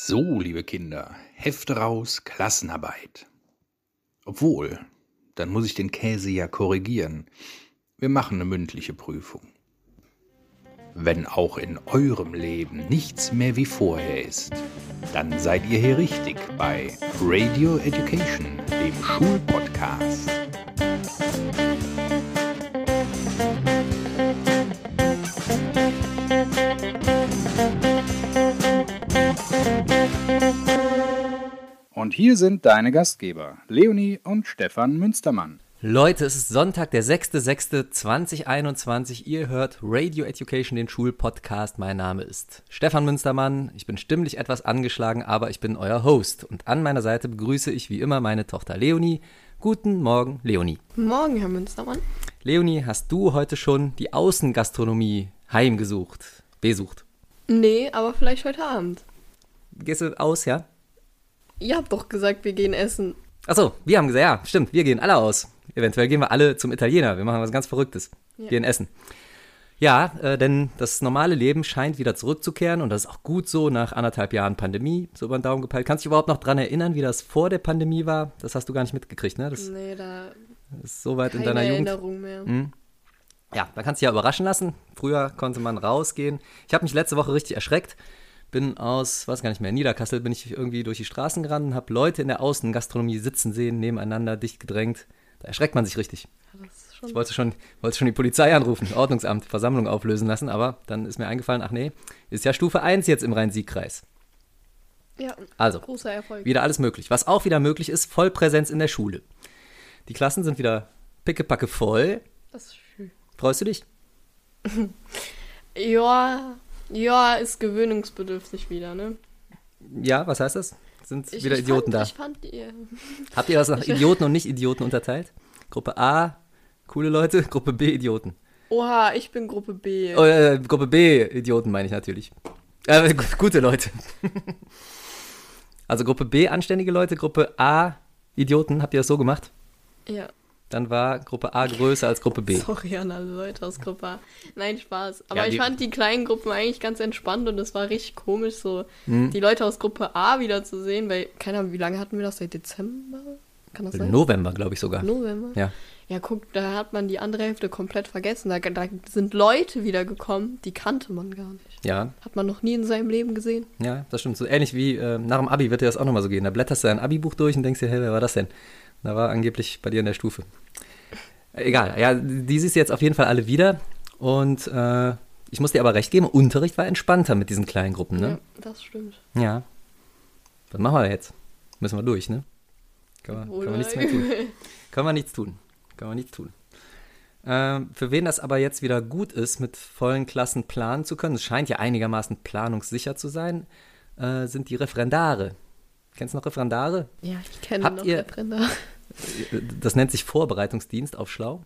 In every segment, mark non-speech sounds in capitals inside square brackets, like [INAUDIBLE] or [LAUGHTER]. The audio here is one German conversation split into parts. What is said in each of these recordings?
So, liebe Kinder, Hefte raus, Klassenarbeit. Obwohl, dann muss ich den Käse ja korrigieren. Wir machen eine mündliche Prüfung. Wenn auch in eurem Leben nichts mehr wie vorher ist, dann seid ihr hier richtig bei Radio Education, dem Schulpodcast. Und hier sind deine Gastgeber, Leonie und Stefan Münstermann. Leute, es ist Sonntag, der 6.6.2021. Ihr hört Radio Education, den Schulpodcast. Mein Name ist Stefan Münstermann. Ich bin stimmlich etwas angeschlagen, aber ich bin euer Host. Und an meiner Seite begrüße ich wie immer meine Tochter Leonie. Guten Morgen, Leonie. Morgen, Herr Münstermann. Leonie, hast du heute schon die Außengastronomie heimgesucht, besucht? Nee, aber vielleicht heute Abend. Gehst du aus, ja? Ihr habt doch gesagt, wir gehen essen. Achso, wir haben gesagt, ja, stimmt, wir gehen alle aus. Eventuell gehen wir alle zum Italiener. Wir machen was ganz Verrücktes. Ja. Gehen essen. Ja, äh, denn das normale Leben scheint wieder zurückzukehren und das ist auch gut so nach anderthalb Jahren Pandemie, so über den Daumen gepeilt. Kannst du dich überhaupt noch dran erinnern, wie das vor der Pandemie war? Das hast du gar nicht mitgekriegt, ne? Das Nee, da ist so weit in deiner Jugend. Erinnerung mehr. Mhm. Ja, da kannst du dich ja überraschen lassen. Früher konnte man rausgehen. Ich habe mich letzte Woche richtig erschreckt. Bin aus, weiß gar nicht mehr, Niederkassel bin ich irgendwie durch die Straßen gerannt und habe Leute in der Außengastronomie sitzen sehen, nebeneinander, dicht gedrängt. Da erschreckt man sich richtig. Ich wollte schon, wollte schon die Polizei anrufen, Ordnungsamt, Versammlung auflösen lassen, aber dann ist mir eingefallen, ach nee, ist ja Stufe 1 jetzt im Rhein-Sieg-Kreis. ja, Also, großer Erfolg. wieder alles möglich. Was auch wieder möglich ist, Vollpräsenz in der Schule. Die Klassen sind wieder pickepacke voll. Das ist schön. Freust du dich? [LAUGHS] Ja, ja, ist gewöhnungsbedürftig wieder, ne? Ja, was heißt das? Sind Ich, wieder ich Idioten fand, da? Ich fand die. [LAUGHS] Habt ihr das nach Idioten und Nicht-Idioten unterteilt? Gruppe A, coole Leute, [LAUGHS] Gruppe B, Idioten. Oha, ich bin Gruppe B. Oh, äh, Gruppe B, Idioten meine ich natürlich. Äh, gu- gute Leute. [LAUGHS] also Gruppe B, anständige Leute, Gruppe A, Idioten. Habt ihr das so gemacht? Ja, Dann war Gruppe A größer als Gruppe B. sorry an alle Leute aus Gruppe A. Nein, Spaß. Aber Ja, ich fand die kleinen Gruppen eigentlich ganz entspannt und es war richtig komisch, so Hm. die Leute aus Gruppe A wieder zu sehen, weil, keine Ahnung, wie lange hatten wir das? Seit Dezember? Kann das sein? November, glaube ich sogar. November? Ja. Ja, guck, da hat man die andere Hälfte komplett vergessen. Da, da sind Leute wiedergekommen, die kannte man gar nicht. Ja, Hat man noch nie in seinem Leben gesehen. ja, das stimmt. So ähnlich wie äh, nach dem Abi wird dir das auch nochmal so gehen. Da blätterst du dein Abi-Buch durch und denkst dir, hey, wer war das denn? Da war angeblich bei dir in der Stufe. Äh, Egal, ja, die siehst du jetzt auf jeden Fall alle wieder. Und äh, ich muss dir aber recht geben, Unterricht war entspannter mit diesen kleinen Gruppen, ne? Ja, das stimmt. Ja. Was machen wir jetzt? Müssen wir durch, ne? Können wir, können wir nichts mehr tun. [LAUGHS] Können wir nichts tun. Können wir nichts tun. Ähm, für wen das aber jetzt wieder gut ist, mit vollen Klassen planen zu können, es scheint ja einigermaßen planungssicher zu sein, äh, sind die Referendare. Kennst du noch Referendare? Ja, ich kenne Habt noch ihr- Referendar. [LAUGHS] Das nennt sich Vorbereitungsdienst auf Schlau.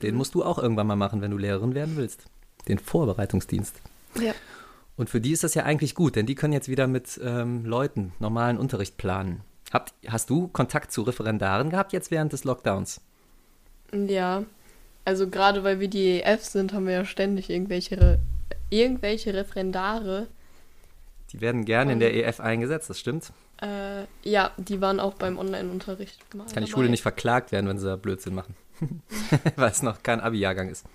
Den musst du auch irgendwann mal machen, wenn du Lehrerin werden willst. Den Vorbereitungsdienst. Ja. Und für die ist das ja eigentlich gut, denn die können jetzt wieder mit ähm, Leuten normalen Unterricht planen. Habt, hast du Kontakt zu Referendaren gehabt jetzt während des Lockdowns? Ja. Also gerade weil wir die EF sind, haben wir ja ständig irgendwelche, Re irgendwelche Referendare. Die werden gerne in der EF eingesetzt, das stimmt. Äh, ja, die waren auch beim Online-Unterricht Kann die dabei. Schule nicht verklagt werden, wenn sie da Blödsinn machen. [LAUGHS] Weil es noch kein Abi-Jahrgang ist.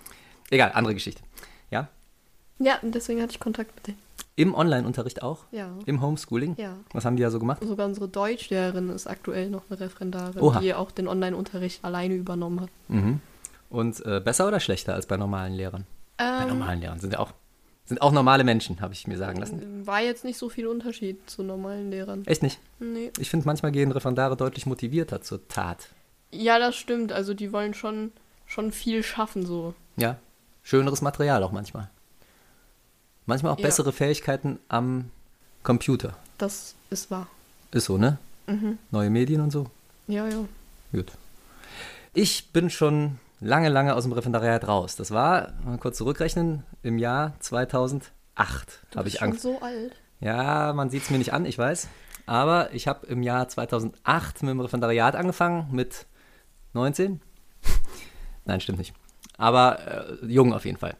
Egal, andere Geschichte. Ja? Ja, deswegen hatte ich Kontakt mit denen. Im Online-Unterricht auch? Ja. Im Homeschooling? Ja. Was haben die da so gemacht? Sogar unsere Deutschlehrerin ist aktuell noch eine Referendarin, Oha. die auch den Online-Unterricht alleine übernommen hat. Mhm. Und äh, besser oder schlechter als bei normalen Lehrern? Bei Ähm, normalen Lehrern sind ja auch, sind auch normale Menschen, habe ich mir sagen lassen. War jetzt nicht so viel Unterschied zu normalen Lehrern. Echt nicht? Nee. Ich finde, manchmal gehen Referendare deutlich motivierter zur Tat. Ja, das stimmt. Also die wollen schon, schon viel schaffen so. Ja, schöneres Material auch manchmal. Manchmal auch Ja. bessere Fähigkeiten am Computer. Das ist wahr. Ist so, ne? Mhm. Neue Medien und so. Ja, ja. Gut. Ich bin schon lange, lange aus dem Referendariat raus. Das war, mal kurz zurückrechnen, im Jahr 2008 Du habe bist ich schon so alt. Ja, man sieht es mir nicht an, ich weiß. Aber ich habe im Jahr 2008 mit dem Referendariat angefangen, mit 19. [LAUGHS] Nein, stimmt nicht. Aber äh, jung auf jeden Fall.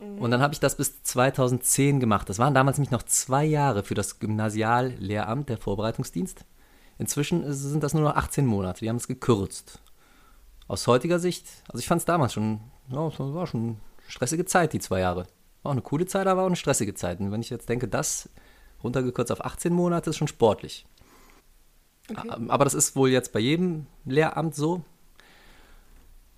Mhm. Und dann habe ich das bis 2010 gemacht. Das waren damals nämlich noch zwei Jahre für das Gymnasiallehramt, der Vorbereitungsdienst. Inzwischen sind das nur noch 18 Monate. Die haben es gekürzt. Aus heutiger Sicht, also ich fand es damals schon, ja, es war schon eine stressige Zeit, die zwei Jahre. War auch eine coole Zeit, aber auch eine stressige Zeit. Und wenn ich jetzt denke, das runtergekürzt auf 18 Monate ist schon sportlich. Okay. Aber das ist wohl jetzt bei jedem Lehramt so.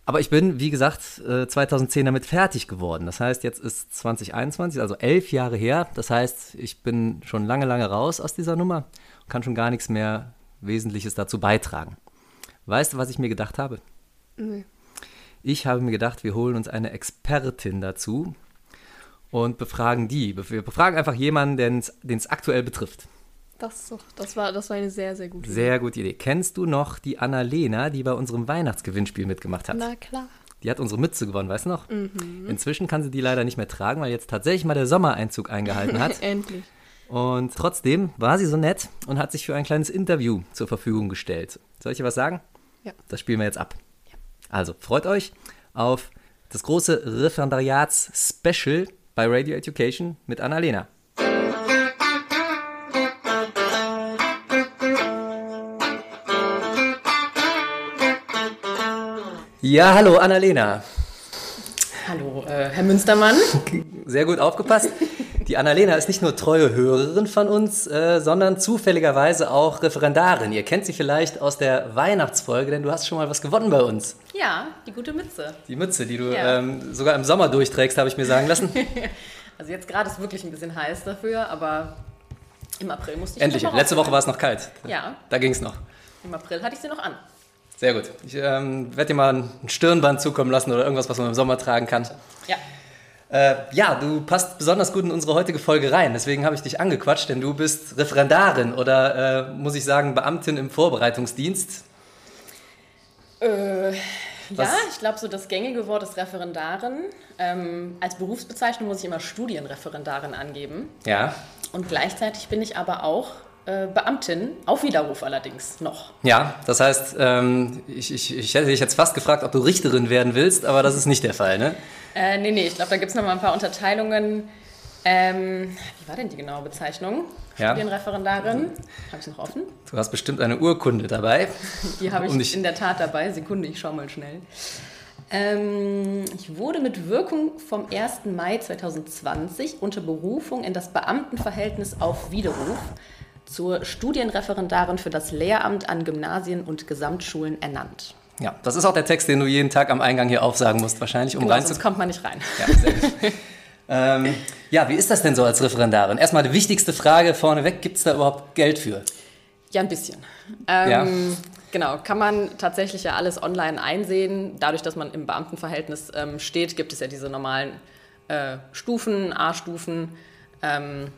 Aber ich bin, wie gesagt, 2010 äh, damit fertig geworden. Das heißt, jetzt ist 2021, also elf Jahre her. Das heißt, ich bin schon lange, lange raus aus dieser Nummer und kann schon gar nichts mehr Wesentliches dazu beitragen. Weißt du, was ich mir gedacht habe? Nee. Ich habe mir gedacht, wir holen uns eine Expertin dazu und befragen die. Wir befragen einfach jemanden, den es aktuell betrifft. Das, das, war, das war eine sehr, sehr gute Idee. Sehr gute Idee. Kennst du noch die Annalena, die bei unserem Weihnachtsgewinnspiel mitgemacht hat? Na klar. Die hat unsere Mütze gewonnen, weißt du noch? Mhm. Inzwischen kann sie die leider nicht mehr tragen, weil jetzt tatsächlich mal der Sommereinzug eingehalten hat. [LAUGHS] Endlich. Und trotzdem war sie so nett und hat sich für ein kleines Interview zur Verfügung gestellt. Soll ich dir was sagen? Ja. Das spielen wir jetzt ab. Also, freut euch auf das große Referendariats-Special bei Radio Education mit Annalena. Ja, hallo Annalena. Hallo, äh, Herr Münstermann. Sehr gut aufgepasst. Die Annalena ist nicht nur treue Hörerin von uns, äh, sondern zufälligerweise auch Referendarin. Ihr kennt sie vielleicht aus der Weihnachtsfolge, denn du hast schon mal was gewonnen bei uns. Ja, die gute Mütze. Die Mütze, die du ja. ähm, sogar im Sommer durchträgst, habe ich mir sagen lassen. [LAUGHS] also jetzt gerade ist wirklich ein bisschen heiß dafür, aber im April musste ich Endlich, letzte Woche war es noch kalt. Ja. Da ging es noch. Im April hatte ich sie noch an. Sehr gut. Ich ähm, werde dir mal ein Stirnband zukommen lassen oder irgendwas, was man im Sommer tragen kann. Ja. Äh, ja, du passt besonders gut in unsere heutige Folge rein. Deswegen habe ich dich angequatscht, denn du bist Referendarin oder, äh, muss ich sagen, Beamtin im Vorbereitungsdienst. Äh, ja, ich glaube, so das gängige Wort ist Referendarin. Ähm, als Berufsbezeichnung muss ich immer Studienreferendarin angeben. Ja. Und gleichzeitig bin ich aber auch äh, Beamtin, auf Widerruf allerdings noch. Ja, das heißt, ähm, ich, ich, ich, hätte dich jetzt fast gefragt, ob du Richterin werden willst, aber das ist nicht der Fall, ne? Äh, nee, nee, ich glaube, da gibt es noch mal ein paar Unterteilungen. Ähm, wie war denn die genaue Bezeichnung? Ja. Studienreferendarin. Habe ich noch offen? Du hast bestimmt eine Urkunde dabei. [LAUGHS] Die habe ich um in der Tat dabei. Sekunde, ich schaue mal schnell. Ähm, ich wurde mit Wirkung vom 1. Mai 2020 unter Berufung in das Beamtenverhältnis auf Widerruf zur Studienreferendarin für das Lehramt an Gymnasien und Gesamtschulen ernannt. Ja, das ist auch der Text, den du jeden Tag am Eingang hier aufsagen musst, wahrscheinlich, um genau, reinzukommen. Sonst kommt man nicht rein. Ja, sehr gut. [LAUGHS] ähm, ja, wie ist das denn so als Referendarin? Erstmal die wichtigste Frage vorneweg: Gibt es da überhaupt Geld für? Ja, ein bisschen. Ähm, ja. Genau, kann man tatsächlich ja alles online einsehen. Dadurch, dass man im Beamtenverhältnis ähm, steht, gibt es ja diese normalen äh, Stufen, A-Stufen. Ähm,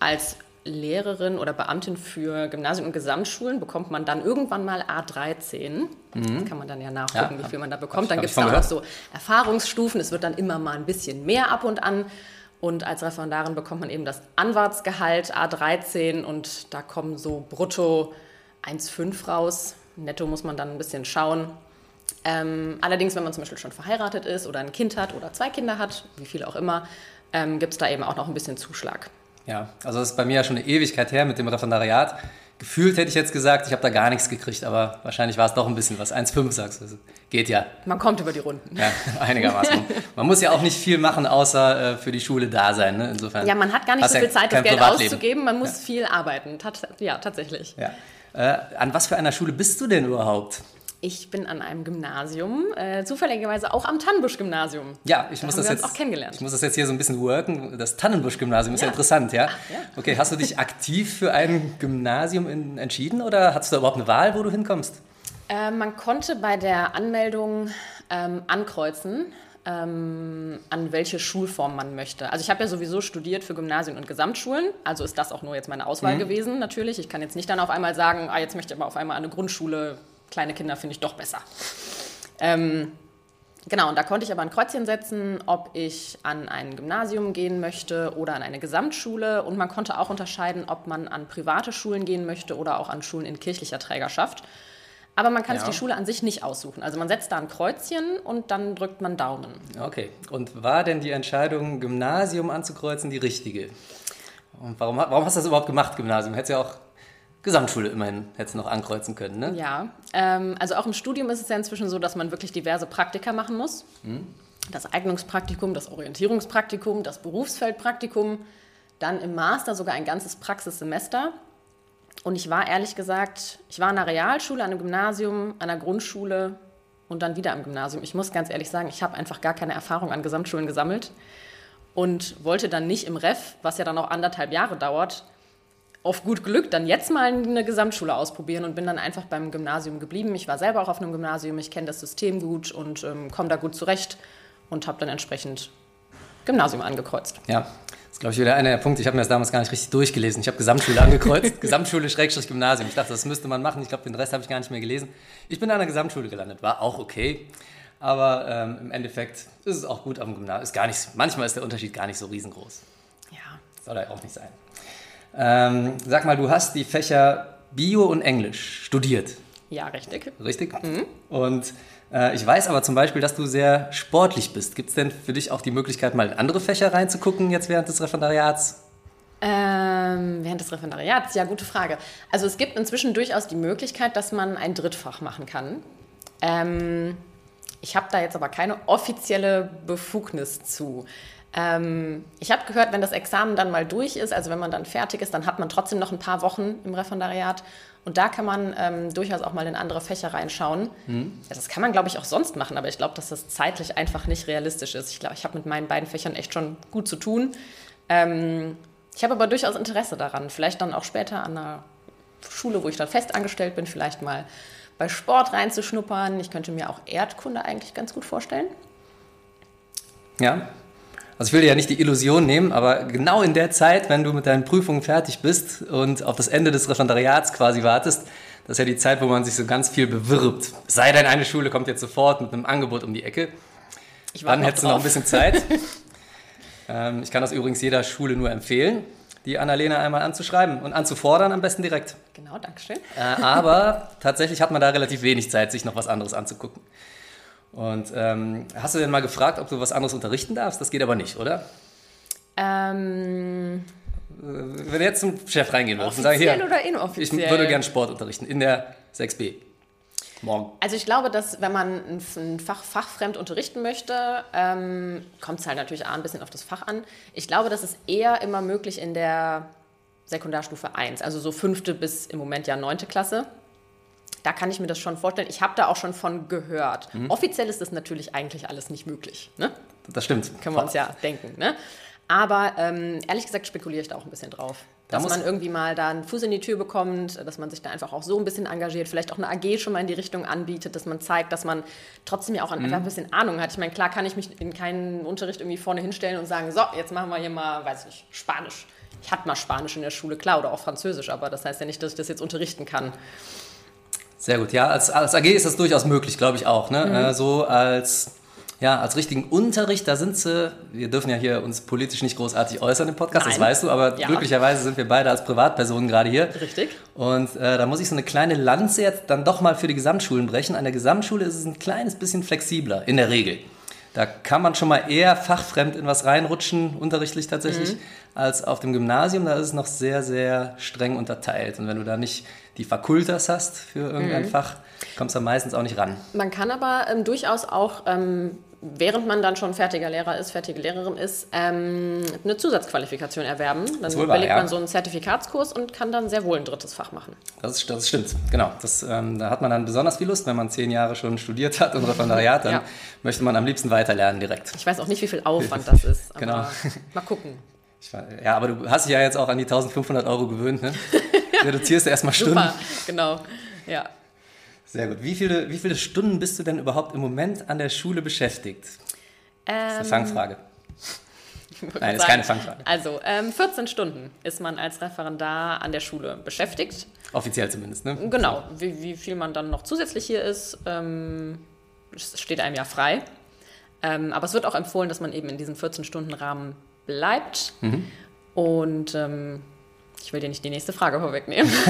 als Lehrerin oder Beamtin für Gymnasien und Gesamtschulen bekommt man dann irgendwann mal A13. Mhm. Das kann man dann ja nachgucken, ja, wie viel man da bekommt. Dann gibt es da auch noch so Erfahrungsstufen. Es wird dann immer mal ein bisschen mehr ab und an. Und als Referendarin bekommt man eben das Anwartsgehalt A13 und da kommen so brutto 1,5 raus. Netto muss man dann ein bisschen schauen. Ähm, allerdings, wenn man zum Beispiel schon verheiratet ist oder ein Kind hat oder zwei Kinder hat, wie viel auch immer, ähm, gibt es da eben auch noch ein bisschen Zuschlag. Ja, also das ist bei mir ja schon eine Ewigkeit her mit dem Referendariat. Gefühlt hätte ich jetzt gesagt, ich habe da gar nichts gekriegt, aber wahrscheinlich war es doch ein bisschen was. 1,5 sagst du. Geht ja. Man kommt über die Runden. Ja, [LAUGHS] einigermaßen. man muss ja auch nicht viel machen, außer äh, für die Schule da sein. Ne? Insofern ja, man hat gar nicht so viel ja Zeit, das Geld auszugeben. Man muss ja. viel arbeiten. Tat, ja, tatsächlich. Ja. Äh, an was für einer Schule bist du denn überhaupt? Ich bin an einem Gymnasium, äh, zufälligerweise auch am Tannenbusch-Gymnasium. Ja, ich da muss das jetzt auch kennengelernt. Ich muss das jetzt hier so ein bisschen worken. Das Tannenbusch-Gymnasium ist ja interessant, ja? Ach, ja? Okay, hast du dich aktiv für ein Gymnasium in, entschieden oder hast du da überhaupt eine Wahl, wo du hinkommst? Äh, man konnte bei der Anmeldung ähm, ankreuzen, ähm, an welche Schulform man möchte. Also ich habe ja sowieso studiert für Gymnasien und Gesamtschulen, also ist das auch nur jetzt meine Auswahl mhm. gewesen natürlich. Ich kann jetzt nicht dann auf einmal sagen, ah, jetzt möchte ich aber auf einmal eine Grundschule kleine Kinder finde ich doch besser. Ähm, genau, und da konnte ich aber ein Kreuzchen setzen, ob ich an ein Gymnasium gehen möchte oder an eine Gesamtschule. Und man konnte auch unterscheiden, ob man an private Schulen gehen möchte oder auch an Schulen in kirchlicher Trägerschaft. Aber man kann ja. sich die Schule an sich nicht aussuchen. Also man setzt da ein Kreuzchen und dann drückt man Daumen. Okay. Und war denn die Entscheidung, Gymnasium anzukreuzen, die richtige? Und warum, warum hast du das überhaupt gemacht, Gymnasium? Hättest ja auch Gesamtschule immerhin hättest noch ankreuzen können, ne? Ja, ähm, also auch im Studium ist es ja inzwischen so, dass man wirklich diverse Praktika machen muss. Hm. Das Eignungspraktikum, das Orientierungspraktikum, das Berufsfeldpraktikum, dann im Master sogar ein ganzes Praxissemester. Und ich war ehrlich gesagt, ich war an einer Realschule, an einem Gymnasium, an einer Grundschule und dann wieder am Gymnasium. Ich muss ganz ehrlich sagen, ich habe einfach gar keine Erfahrung an Gesamtschulen gesammelt und wollte dann nicht im Ref, was ja dann auch anderthalb Jahre dauert, auf gut Glück dann jetzt mal eine Gesamtschule ausprobieren und bin dann einfach beim Gymnasium geblieben. Ich war selber auch auf einem Gymnasium, ich kenne das System gut und ähm, komme da gut zurecht und habe dann entsprechend Gymnasium angekreuzt. Ja, das ist, glaube ich, wieder einer der Punkte. Ich habe mir das damals gar nicht richtig durchgelesen. Ich habe Gesamtschule angekreuzt, [LAUGHS] Gesamtschule Schrägstrich Gymnasium. Ich dachte, das müsste man machen. Ich glaube, den Rest habe ich gar nicht mehr gelesen. Ich bin an der Gesamtschule gelandet, war auch okay. Aber ähm, im Endeffekt ist es auch gut am Gymnasium. Ist gar nicht, manchmal ist der Unterschied gar nicht so riesengroß. Ja. Soll er auch nicht sein. Ähm, sag mal, du hast die Fächer Bio und Englisch studiert. Ja, richtig. Richtig. Mhm. Und äh, ich weiß aber zum Beispiel, dass du sehr sportlich bist. Gibt es denn für dich auch die Möglichkeit, mal in andere Fächer reinzugucken jetzt während des Referendariats? Ähm, während des Referendariats? Ja, gute Frage. Also es gibt inzwischen durchaus die Möglichkeit, dass man ein Drittfach machen kann. Ähm, ich habe da jetzt aber keine offizielle Befugnis zu. Ähm, ich habe gehört, wenn das Examen dann mal durch ist, also wenn man dann fertig ist, dann hat man trotzdem noch ein paar Wochen im Referendariat. Und da kann man ähm, durchaus auch mal in andere Fächer reinschauen. Mhm. Ja, das kann man, glaube ich, auch sonst machen, aber ich glaube, dass das zeitlich einfach nicht realistisch ist. Ich glaube, ich habe mit meinen beiden Fächern echt schon gut zu tun. Ähm, ich habe aber durchaus Interesse daran, vielleicht dann auch später an einer Schule, wo ich dann fest angestellt bin, vielleicht mal bei Sport reinzuschnuppern. Ich könnte mir auch Erdkunde eigentlich ganz gut vorstellen. Ja, also ich will dir ja nicht die Illusion nehmen, aber genau in der Zeit, wenn du mit deinen Prüfungen fertig bist und auf das Ende des Referendariats quasi wartest, das ist ja die Zeit, wo man sich so ganz viel bewirbt. Sei denn, eine Schule kommt jetzt sofort mit einem Angebot um die Ecke. Dann hättest du noch ein bisschen Zeit. [LAUGHS] ähm, ich kann das übrigens jeder Schule nur empfehlen, die Annalena einmal anzuschreiben und anzufordern, am besten direkt. Genau, Dankeschön. Äh, aber [LAUGHS] tatsächlich hat man da relativ wenig Zeit, sich noch was anderes anzugucken. Und ähm, hast du denn mal gefragt, ob du was anderes unterrichten darfst? Das geht aber nicht, oder? Ähm, Wenn du jetzt zum Chef reingehen würdest und sagen, hier, oder inoffiziell? ich würde gerne Sport unterrichten in der 6b. Morgen. Also ich glaube, dass wenn man ein Fach fachfremd unterrichten möchte, ähm, kommt es halt natürlich ein bisschen auf das Fach an. Ich glaube, das ist eher immer möglich in der Sekundarstufe 1, also so fünfte bis im Moment ja neunte Klasse da kann ich mir das schon vorstellen. Ich habe da auch schon von gehört. Mhm. Offiziell ist das natürlich eigentlich alles nicht möglich. Ne? Das stimmt. Können wir uns ja denken. Ne? Aber ähm, ehrlich gesagt spekuliere ich da auch ein bisschen drauf. Dass man irgendwie mal da einen Fuß in die Tür bekommt, dass man sich da einfach auch so ein bisschen engagiert, vielleicht auch eine AG schon mal in die Richtung anbietet, dass man zeigt, dass man trotzdem ja auch mhm. ein bisschen Ahnung hat. Ich meine, klar kann ich mich in keinen Unterricht irgendwie vorne hinstellen und sagen, so, jetzt machen wir hier mal, weiß ich nicht, Spanisch. Ich hatte mal Spanisch in der Schule, klar, oder auch Französisch, aber das heißt ja nicht, dass ich das jetzt unterrichten kann. Sehr gut, ja. Als, als AG ist das durchaus möglich, glaube ich auch. Ne? Mhm. Äh, so als, ja, als richtigen Unterricht, da sind sie, wir dürfen ja hier uns politisch nicht großartig äußern im Podcast, Nein. das weißt du, aber ja. glücklicherweise sind wir beide als Privatpersonen gerade hier. Richtig. Und äh, da muss ich so eine kleine Lanze jetzt dann doch mal für die Gesamtschulen brechen. An der Gesamtschule ist es ein kleines bisschen flexibler, in der Regel. Da kann man schon mal eher fachfremd in was reinrutschen, unterrichtlich tatsächlich, mhm. als auf dem Gymnasium. Da ist es noch sehr, sehr streng unterteilt. Und wenn du da nicht die Fakultas hast für irgendein mhm. Fach, kommst du meistens auch nicht ran. Man kann aber ähm, durchaus auch, ähm, während man dann schon fertiger Lehrer ist, fertige Lehrerin ist, ähm, eine Zusatzqualifikation erwerben. Dann belegt wahr, ja. man so einen Zertifikatskurs und kann dann sehr wohl ein drittes Fach machen. Das, ist, das stimmt, genau. Das, ähm, da hat man dann besonders viel Lust, wenn man zehn Jahre schon studiert hat und Referendariat, dann ja. möchte man am liebsten weiterlernen direkt. Ich weiß auch nicht, wie viel Aufwand [LAUGHS] das ist. genau. Mal gucken. ja, aber du hast dich ja jetzt auch an die 1500 Euro gewöhnt, ne? [LAUGHS] [LAUGHS] reduzierst du erstmal Stunden. Super, genau. Ja. Sehr gut. Wie viele, wie viele Stunden bist du denn überhaupt im Moment an der Schule beschäftigt? Ähm, das ist eine Fangfrage. [LAUGHS] Nein, ist keine Fangfrage. Also, ähm, 14 Stunden ist man als Referendar an der Schule beschäftigt. Offiziell zumindest, ne? Genau. Wie, wie viel man dann noch zusätzlich hier ist, ähm, steht einem ja frei. Ähm, aber es wird auch empfohlen, dass man eben in diesem 14-Stunden-Rahmen bleibt. Mhm. Und ähm, ich will dir nicht die nächste Frage vorwegnehmen. [LAUGHS]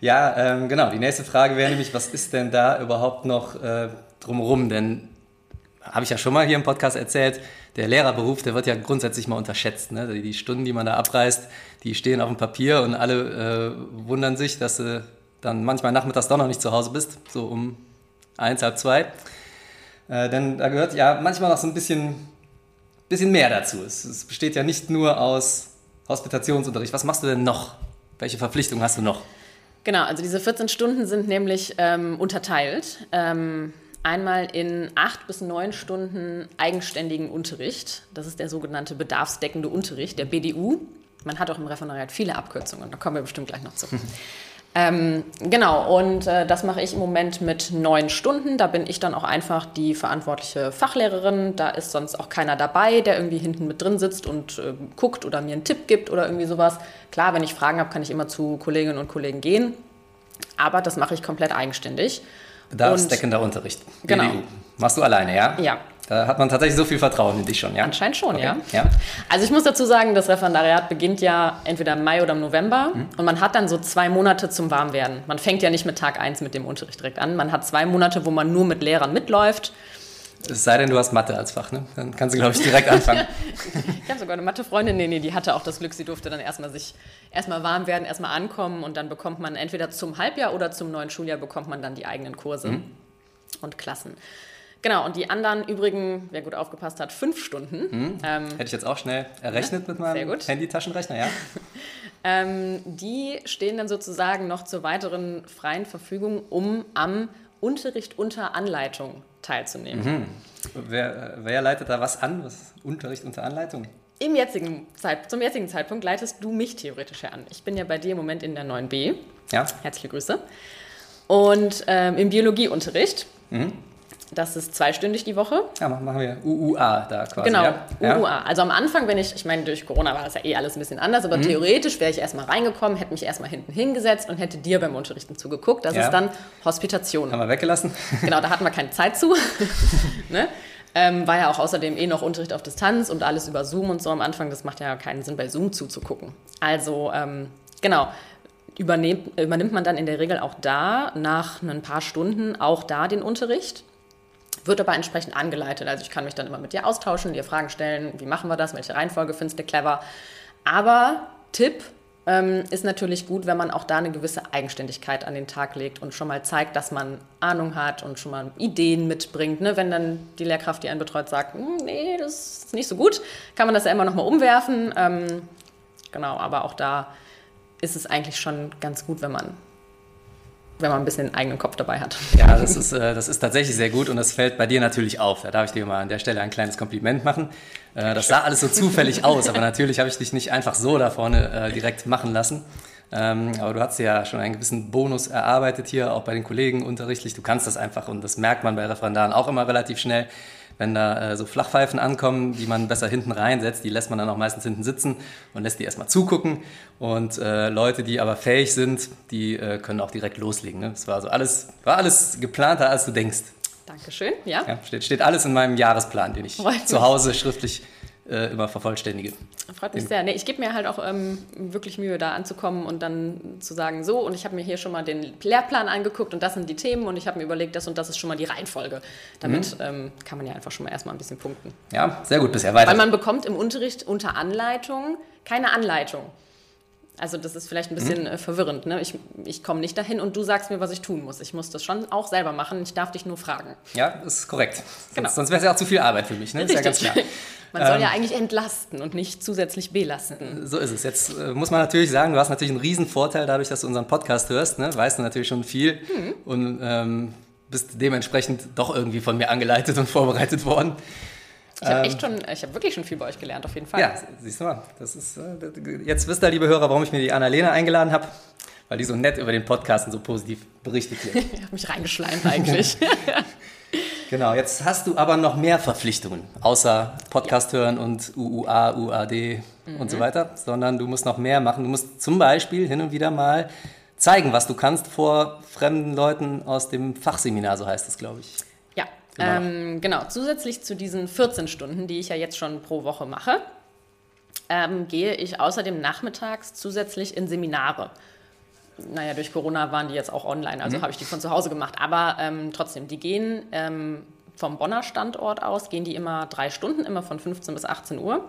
Ja, ähm, genau. Die nächste Frage wäre nämlich, was ist denn da überhaupt noch äh, drumherum? Denn habe ich ja schon mal hier im Podcast erzählt, der Lehrerberuf, der wird ja grundsätzlich mal unterschätzt. Ne? Die Stunden, die man da abreißt, die stehen auf dem Papier und alle äh, wundern sich, dass du dann manchmal nachmittags doch noch nicht zu Hause bist, so um eins, halb zwei. Äh, denn da gehört ja manchmal noch so ein bisschen, bisschen mehr dazu. Es, es besteht ja nicht nur aus Hospitationsunterricht. Was machst du denn noch? Welche Verpflichtungen hast du noch? Genau, also diese 14 Stunden sind nämlich ähm, unterteilt. Ähm, einmal in acht bis neun Stunden eigenständigen Unterricht. Das ist der sogenannte bedarfsdeckende Unterricht, der BDU. Man hat auch im Referendariat viele Abkürzungen, da kommen wir bestimmt gleich noch zu. [LAUGHS] ähm, genau, und äh, das mache ich im Moment mit neun Stunden. Da bin ich dann auch einfach die verantwortliche Fachlehrerin. Da ist sonst auch keiner dabei, der irgendwie hinten mit drin sitzt und äh, guckt oder mir einen Tipp gibt oder irgendwie sowas. Klar, wenn ich Fragen habe, kann ich immer zu Kolleginnen und Kollegen gehen. Aber das mache ich komplett eigenständig. Bedarfsdeckender Unterricht. Genau. BDU. Machst du alleine, ja? Ja. Da hat man tatsächlich so viel Vertrauen in dich schon, ja? Anscheinend schon, Okay. ja. ja. Also ich muss dazu sagen, das Referendariat beginnt ja entweder im Mai oder im November Mhm. und man hat dann so zwei Monate zum Warmwerden. Man fängt ja nicht mit Tag 1 mit dem Unterricht direkt an. Man hat zwei Monate, wo man nur mit Lehrern mitläuft. Es sei denn, du hast Mathe als Fach, ne? Dann kannst du, glaube ich, direkt anfangen. [LAUGHS] Ich habe sogar eine Mathe-Freundin, nee, nee, die hatte auch das Glück, sie durfte dann erstmal sich erstmal warm werden, erstmal ankommen und dann bekommt man entweder zum Halbjahr oder zum neuen Schuljahr bekommt man dann die eigenen Kurse Mhm. und Klassen. Genau, und die anderen übrigen, wer gut aufgepasst hat, fünf Stunden. Ähm, Hätte ich jetzt auch schnell errechnet mit Sehr meinem gut. Handy-Taschenrechner, ja? [LAUGHS] Ähm, die stehen dann sozusagen noch zur weiteren freien Verfügung, um am Unterricht unter Anleitung teilzunehmen. Wer, wer leitet da was an? Was Unterricht unter Anleitung? Im jetzigen Zeit, zum jetzigen Zeitpunkt leitest du mich theoretisch ja an. Ich bin ja bei dir im Moment in der 9b. Ja? Herzliche Grüße. Und ähm, im Biologieunterricht, das ist zweistündig die Woche. Ja, machen wir UUA da quasi. Genau, ja? UUA. Also am Anfang, wenn ich, ich meine, durch Corona war das ja eh alles ein bisschen anders, Mhm. aber theoretisch wäre ich erstmal reingekommen, hätte mich erstmal hinten hingesetzt und hätte dir beim Unterrichten zugeguckt. Das Ja. ist dann Hospitation. Haben wir weggelassen? [LAUGHS] Genau, da hatten wir keine Zeit zu. [LAUGHS] ne? ähm, war ja auch außerdem eh noch Unterricht auf Distanz und alles über Zoom und so am Anfang. Das macht ja keinen Sinn, bei Zoom zuzugucken. Also, ähm, genau. Übernimmt man dann in der Regel auch da, nach ein paar Stunden, auch da den Unterricht. Wird aber entsprechend angeleitet. Also ich kann mich dann immer mit dir austauschen, dir Fragen stellen, wie machen wir das, welche Reihenfolge findest du clever. Aber Tipp ähm, ist natürlich gut, wenn man auch da eine gewisse Eigenständigkeit an den Tag legt und schon mal zeigt, dass man Ahnung hat und schon mal Ideen mitbringt. Ne? Wenn dann die Lehrkraft, die einen betreut, sagt, "Hm, nee, das ist nicht so gut, kann man das ja immer noch mal umwerfen. Ähm, genau, aber auch da ist es eigentlich schon ganz gut, wenn man, wenn man ein bisschen eigenen Kopf dabei hat. Ja, das ist, äh, das ist tatsächlich sehr gut und das fällt bei dir natürlich auf. Da darf ich dir mal an der Stelle ein kleines Kompliment machen. Äh, das sah alles so zufällig aus, aber [LAUGHS] natürlich habe ich dich nicht einfach so da vorne äh, direkt machen lassen. Ähm, aber du hast ja schon einen gewissen Bonus erarbeitet hier, auch bei den Kollegen unterrichtlich. Du kannst das einfach und das merkt man bei Referendaren auch immer relativ schnell. Wenn da äh, so Flachpfeifen ankommen, die man besser hinten reinsetzt, die lässt man dann auch meistens hinten sitzen und lässt die erstmal zugucken. Und äh, Leute, die aber fähig sind, die äh, können auch direkt loslegen. Ne? Das war so alles, war alles geplanter, als du denkst. Dankeschön, ja. Ja, steht, steht alles in meinem Jahresplan, den ich mich. zu Hause schriftlich äh, immer vervollständige. Freut mich sehr. Nee, ich gebe mir halt auch ähm, wirklich Mühe, da anzukommen und dann zu sagen, so, und ich habe mir hier schon mal den Lehrplan angeguckt und das sind die Themen und ich habe mir überlegt, das und das ist schon mal die Reihenfolge. Damit Mhm. ähm, kann man ja einfach schon mal erstmal ein bisschen punkten. Ja, sehr gut, bisher weiter. Weil man bekommt im Unterricht unter Anleitung keine Anleitung. Also das ist vielleicht ein bisschen äh, verwirrend. Ne? Ich, ich komme nicht dahin und du sagst mir, was ich tun muss. Ich muss das schon auch selber machen. Ich darf dich nur fragen. ja, ist korrekt. Genau. Sonst, sonst wäre es ja auch zu viel Arbeit für mich, ne? Ist ja ganz klar. Man soll Ähm, ja eigentlich entlasten und nicht zusätzlich belasten. So ist es. Jetzt äh, muss man natürlich sagen, du hast natürlich einen riesen Vorteil dadurch, dass du unseren Podcast hörst. Ne? Weißt du natürlich schon viel Mhm. und ähm, bist dementsprechend doch irgendwie von mir angeleitet und vorbereitet worden. Ich habe echt schon, ich habe wirklich schon viel bei euch gelernt, auf jeden Fall. Ja, siehst du mal. Das ist, äh, jetzt wisst ihr, liebe Hörer, warum ich mir die Annalena eingeladen habe. Weil die so nett über den Podcast und so positiv berichtet hier. Ich habe mich reingeschleimt eigentlich. [LAUGHS] [LAUGHS] genau, jetzt hast du aber noch mehr Verpflichtungen, außer Podcast hören und UUA, UAD und so weiter, sondern du musst noch mehr machen. Du musst zum Beispiel hin und wieder mal zeigen, was du kannst vor fremden Leuten aus dem Fachseminar, so heißt es, glaube ich. ja, Genau. ähm, genau. Zusätzlich zu diesen 14 Stunden, die ich ja jetzt schon pro Woche mache, ähm, gehe ich außerdem nachmittags zusätzlich in Seminare. Naja, durch Corona waren die jetzt auch online, also mhm. habe ich die von zu Hause gemacht. Aber ähm, trotzdem, die gehen ähm, vom Bonner Standort aus, gehen die immer drei Stunden, immer von 15 bis 18 Uhr.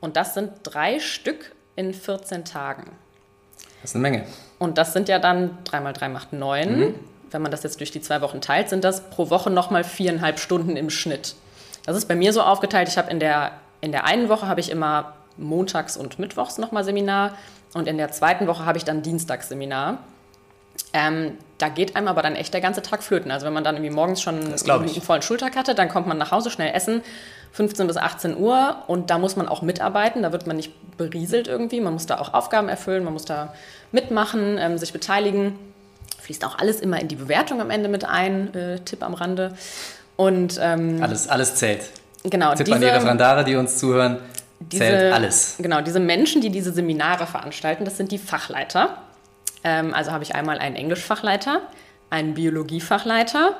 Und das sind drei Stück in 14 Tagen. Das ist eine Menge. Und das sind ja dann 3 mal 3 macht 9. Mhm. Wenn man das jetzt durch die zwei Wochen teilt, sind das pro Woche nochmal viereinhalb Stunden im Schnitt. Das ist bei mir so aufgeteilt. Ich habe in der, in der einen Woche habe ich immer montags und mittwochs nochmal Seminar und in der zweiten Woche habe ich dann Dienstagsseminar. Ähm, da geht einem aber dann echt der ganze Tag flöten. Also wenn man dann irgendwie morgens schon einen vollen Schultag hatte, dann kommt man nach Hause, schnell essen, 15 bis 18 Uhr und da muss man auch mitarbeiten, da wird man nicht berieselt irgendwie, man muss da auch Aufgaben erfüllen, man muss da mitmachen, ähm, sich beteiligen. Fließt auch alles immer in die Bewertung am Ende mit ein, äh, Tipp am Rande. Und, ähm, alles, alles zählt. Genau. Tipp diese, an die Referendare, die uns zuhören, diese, zählt alles. Genau, diese Menschen, die diese Seminare veranstalten, das sind die Fachleiter. Ähm, also habe ich einmal einen Englischfachleiter, einen Biologiefachleiter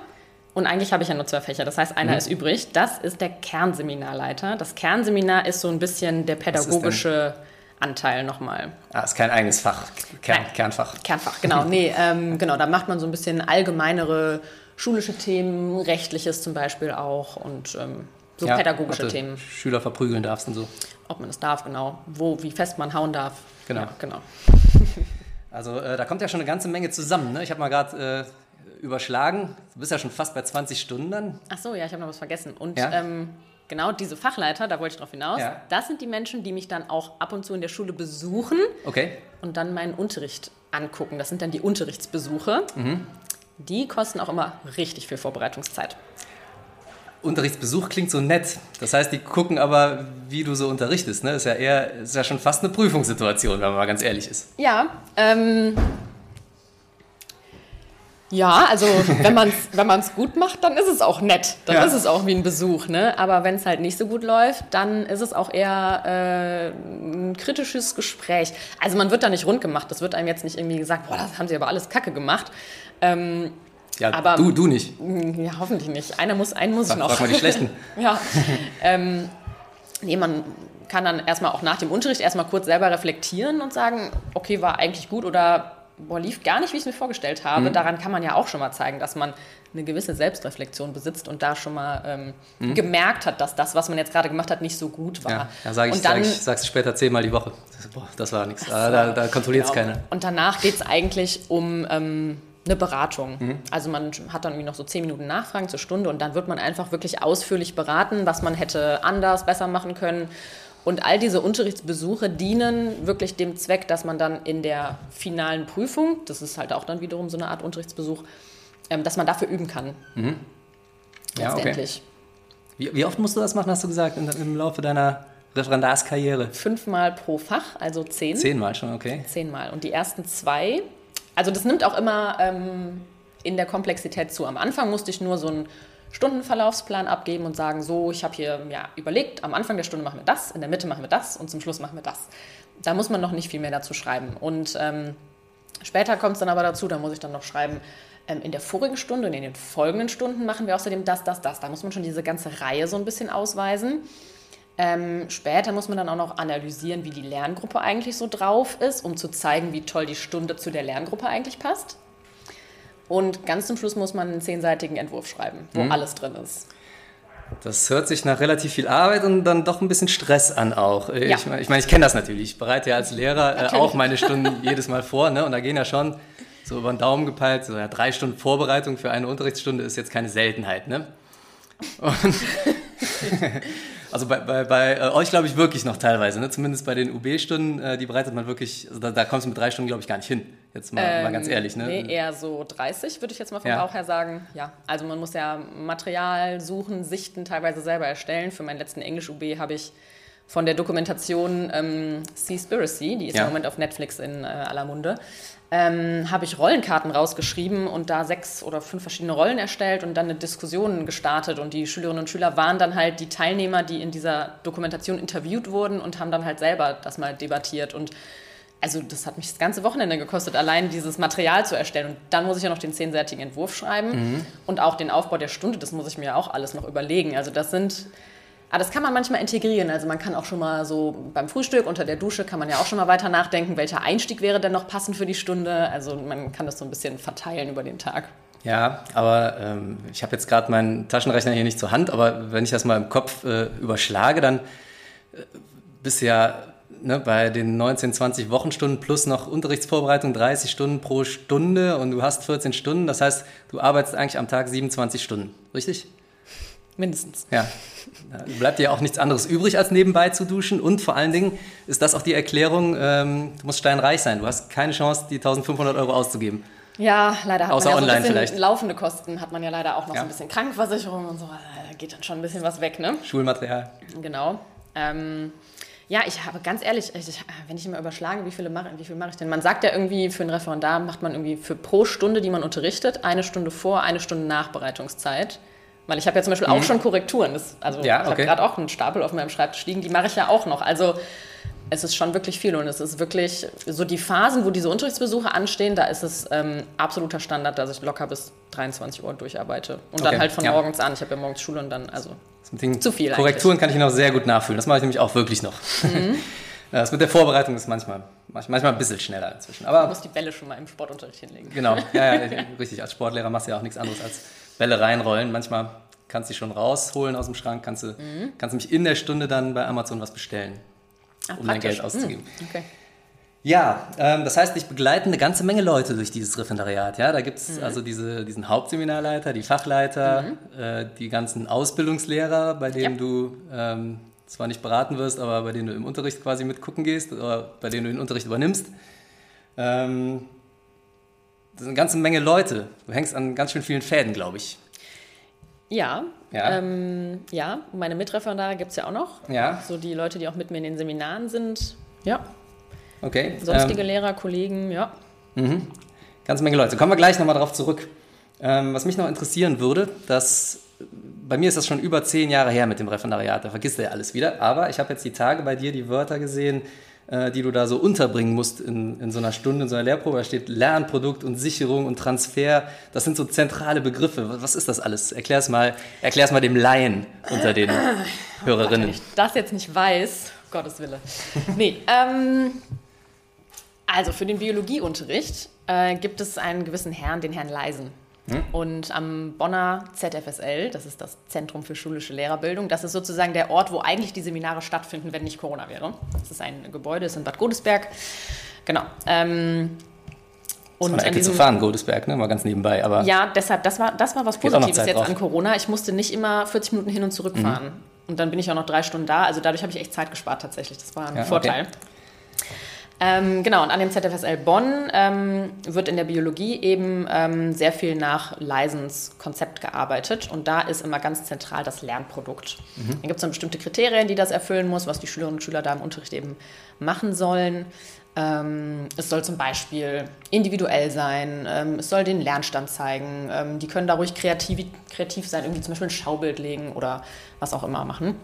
und eigentlich habe ich ja nur zwei Fächer. Das heißt, einer mhm. ist übrig. Das ist der Kernseminarleiter. Das Kernseminar ist so ein bisschen der pädagogische Anteil nochmal. Ah, ist kein eigenes Fach, Kern, Kernfach. Kernfach, genau. [LAUGHS] Nee, ähm, genau, da macht man so ein bisschen allgemeinere schulische Themen, rechtliches zum Beispiel auch und ähm, so ja, pädagogische Themen. Schüler verprügeln darfst und so. Ob man das darf, genau. Wo, wie fest man hauen darf. Genau. Ja, genau. [LAUGHS] Also äh, da kommt ja schon eine ganze Menge zusammen. Ne? Ich habe mal gerade äh, überschlagen. Du bist ja schon fast bei 20 Stunden dann. Ach so, ja, ich habe noch was vergessen. Und ja? ähm, genau diese Fachleiter, da wollte ich drauf hinaus, ja. das sind die Menschen, die mich dann auch ab und zu in der Schule besuchen okay. und dann meinen Unterricht angucken. Das sind dann die Unterrichtsbesuche. Mhm. Die kosten auch immer richtig viel Vorbereitungszeit. Unterrichtsbesuch klingt so nett. Das heißt, die gucken aber, wie du so unterrichtest. Ne? Ist ja eher, ist ja schon fast eine Prüfungssituation, wenn man mal ganz ehrlich ist. Ja, ähm, ja, also wenn man es [LAUGHS] wenn man's gut macht, dann ist es auch nett. Dann ja. ist es auch wie ein Besuch. Ne? Aber wenn es halt nicht so gut läuft, dann ist es auch eher äh, ein kritisches Gespräch. Also man wird da nicht rund gemacht. Das wird einem jetzt nicht irgendwie gesagt, boah, das haben sie aber alles kacke gemacht. Ähm, ja, aber, du, du nicht. Ja, hoffentlich nicht. Einer muss, einen muss sag, ich noch. Sag mal die Schlechten. [LAUGHS] ja. Ähm, nee, man kann dann erstmal auch nach dem Unterricht erstmal kurz selber reflektieren und sagen, okay, war eigentlich gut oder boah, lief gar nicht, wie ich es mir vorgestellt habe. Mhm. Daran kann man ja auch schon mal zeigen, dass man eine gewisse Selbstreflexion besitzt und da schon mal ähm, mhm. gemerkt hat, dass das, was man jetzt gerade gemacht hat, nicht so gut war. Ja, ja sag ich, und dann, sag ich sag's später zehnmal die Woche. Boah, das war nichts. Ah, da, da kontrolliert es genau. keiner. Und danach geht es eigentlich um ähm, eine Beratung. Mhm. Also man hat dann irgendwie noch so zehn Minuten Nachfragen zur Stunde und dann wird man einfach wirklich ausführlich beraten, was man hätte anders, besser machen können. Und all diese Unterrichtsbesuche dienen wirklich dem Zweck, dass man dann in der finalen Prüfung, das ist halt auch dann wiederum so eine Art Unterrichtsbesuch, ähm, dass man dafür üben kann. Mhm. Ja, letztendlich. Okay. Wie, wie, oft musst du das machen, hast du gesagt, im Laufe deiner Referendarskarriere? Fünfmal pro Fach, also zehn. Zehnmal schon, okay. Zehnmal. Und die ersten zwei also das nimmt auch immer ähm, in der Komplexität zu. Am Anfang musste ich nur so einen Stundenverlaufsplan abgeben und sagen, so, ich habe hier ja, überlegt, am Anfang der Stunde machen wir das, in der Mitte machen wir das und zum Schluss machen wir das. Da muss man noch nicht viel mehr dazu schreiben. Und ähm, später kommt es dann aber dazu, da muss ich dann noch schreiben, ähm, in der vorigen Stunde und in den folgenden Stunden machen wir außerdem das, das, das. Da muss man schon diese ganze Reihe so ein bisschen ausweisen. Ähm, später muss man dann auch noch analysieren, wie die Lerngruppe eigentlich so drauf ist, um zu zeigen, wie toll die Stunde zu der Lerngruppe eigentlich passt. Und ganz zum Schluss muss man einen zehnseitigen Entwurf schreiben, wo mhm. alles drin ist. Das hört sich nach relativ viel Arbeit und dann doch ein bisschen Stress an auch. Ja. Ich meine, ich, mein, ich kenne das natürlich. Ich bereite ja als Lehrer äh, auch meine Stunden [LAUGHS] jedes Mal vor. Ne? Und da gehen ja schon so über den Daumen gepeilt, so ja, drei Stunden Vorbereitung für eine Unterrichtsstunde ist jetzt keine Seltenheit. Ne? Und [LAUGHS] Also bei, bei, bei äh, euch glaube ich wirklich noch teilweise, ne? zumindest bei den UB-Stunden, äh, die bereitet man wirklich, also da, da kommst du mit drei Stunden glaube ich gar nicht hin, jetzt mal, ähm, mal ganz ähm, ehrlich. Ne? Nee, eher so 30 würde ich jetzt mal vom ja. Bauch her sagen. Ja, also man muss ja Material suchen, sichten, teilweise selber erstellen. Für meinen letzten Englisch-UB habe ich von der Dokumentation ähm, Seaspiracy, die ist ja. im Moment auf Netflix in äh, aller Munde, ähm, habe ich Rollenkarten rausgeschrieben und da sechs oder fünf verschiedene Rollen erstellt und dann eine Diskussion gestartet. Und die Schülerinnen und Schüler waren dann halt die Teilnehmer, die in dieser Dokumentation interviewt wurden und haben dann halt selber das mal debattiert. Und also das hat mich das ganze Wochenende gekostet, allein dieses Material zu erstellen. Und dann muss ich ja noch den zehnseitigen Entwurf schreiben mhm. und auch den Aufbau der Stunde, das muss ich mir auch alles noch überlegen. Also das sind Aber das kann man manchmal integrieren. Also man kann auch schon mal so beim Frühstück unter der Dusche kann man ja auch schon mal weiter nachdenken, welcher Einstieg wäre denn noch passend für die Stunde. Also man kann das so ein bisschen verteilen über den Tag. Ja, aber ähm, ich habe jetzt gerade meinen Taschenrechner hier nicht zur Hand, aber wenn ich das mal im Kopf äh, überschlage, dann äh, bist du ja ne, bei den 19, 20 Wochenstunden plus noch Unterrichtsvorbereitung 30 Stunden pro Stunde und du hast 14 Stunden. Das heißt, du arbeitest eigentlich am Tag 27 Stunden, richtig? Mindestens. Ja. Da bleibt dir auch nichts anderes übrig, als nebenbei zu duschen. Und vor allen Dingen ist das auch die Erklärung, ähm, du musst steinreich sein. Du hast keine Chance, die 1500 Euro auszugeben. Ja, leider hat Außer man ja online so ein bisschen vielleicht. laufende Kosten, hat man ja leider auch noch Ja. so ein bisschen Krankenversicherung und so. Da geht dann schon ein bisschen was weg, ne? Schulmaterial. Genau. Ähm, ja, ich habe ganz ehrlich, ich, ich, wenn ich immer überschlage, wie viele mache, wie viel mache ich denn? Man sagt ja irgendwie, für ein Referendar macht man irgendwie für pro Stunde, die man unterrichtet, eine Stunde vor, eine Stunde Nachbereitungszeit. Weil ich habe ja zum Beispiel auch schon Korrekturen. Das, also Mhm. Ja, ich habe gerade auch einen Stapel auf meinem Schreibtisch liegen, die mache ich ja auch noch. Also es ist schon wirklich viel und es ist wirklich so die Phasen, wo diese Unterrichtsbesuche anstehen, da ist es ähm, absoluter Standard, dass ich locker bis 23 Uhr durcharbeite. Und dann Okay, halt von ja. morgens an. Ich habe ja morgens Schule und dann, also Zu viel Korrekturen kann ich noch sehr gut nachfühlen. Das mache ich nämlich auch wirklich noch. Mhm. [LAUGHS] Das mit der Vorbereitung ist manchmal, manchmal ein bisschen schneller inzwischen. Aber muss die Bälle schon mal im Sportunterricht hinlegen. genau, ja, ja, [LAUGHS] richtig. Als Sportlehrer machst du ja auch nichts anderes als Bälle reinrollen. Manchmal kannst du die schon rausholen aus dem Schrank, kannst du, Mhm. kannst nämlich in der Stunde dann bei Amazon was bestellen, Ach, um dein praktisch. Geld auszugeben. Hm, okay. Ja, ähm, das heißt, ich begleite eine ganze Menge Leute durch dieses Referendariat. Ja, da gibt es Mhm. also diese, diesen Hauptseminarleiter, die Fachleiter, äh, die ganzen Ausbildungslehrer, bei denen Ja. du ähm, zwar nicht beraten wirst, aber bei denen du im Unterricht quasi mitgucken gehst oder bei denen du den Unterricht übernimmst. Ähm, das sind eine ganze Menge Leute. Du hängst an ganz schön vielen Fäden, glaube ich. Ja, Ja. Ähm, ja, und meine Mitreferendare gibt es ja auch noch. Ja, So die Leute, die auch mit mir in den Seminaren sind. Ja, okay. sonstige Lehrer, Kollegen, ja. Mhm. Ganze Menge Leute. Kommen wir gleich nochmal darauf zurück. Ähm, was mich noch interessieren würde, dass bei mir ist das schon über zehn Jahre her mit dem Referendariat, da vergisst er ja alles wieder. Aber ich habe jetzt die Tage bei dir die Wörter gesehen, die du da so unterbringen musst in, in so einer Stunde, in so einer Lehrprobe. Da steht Lernprodukt und Sicherung und Transfer. Das sind so zentrale Begriffe. Was, ist das alles? Erklär es mal, erklär's mal dem Laien unter den Hörerinnen. Wenn ich das jetzt nicht weiß, Gottes Wille. Nee, ähm, also für den Biologieunterricht äh, gibt es einen gewissen Herrn, den Herrn Leisen. Und am Bonner ZFSL, das ist das Zentrum für schulische Lehrerbildung, das ist sozusagen der Ort, wo eigentlich die Seminare stattfinden, wenn nicht Corona wäre. Das ist ein Gebäude, ist in Bad Godesberg. Genau. Ähm, und an Ecke zu diesem, fahren, Godesberg, ne? mal ganz nebenbei. Aber ja, deshalb, das war, das war was Positives jetzt drauf. Mhm. an Corona. Ich musste nicht immer 40 Minuten hin und zurück fahren. Und dann bin ich auch noch drei Stunden da. Also dadurch habe ich echt Zeit gespart tatsächlich. Das war ein Ja, okay. Ähm, genau, und an dem ZFSL Bonn ähm, wird in der Biologie eben ähm, sehr viel nach Leisens Konzept gearbeitet. Und da ist immer ganz zentral das Lernprodukt. Mhm. Dann gibt es dann bestimmte Kriterien, die das erfüllen muss, was die Schülerinnen und Schüler da im Unterricht eben machen sollen. Ähm, es soll zum Beispiel individuell sein, ähm, es soll den Lernstand zeigen. Ähm, die können da ruhig kreativ, kreativ sein, irgendwie zum Beispiel ein Schaubild legen oder was auch immer machen.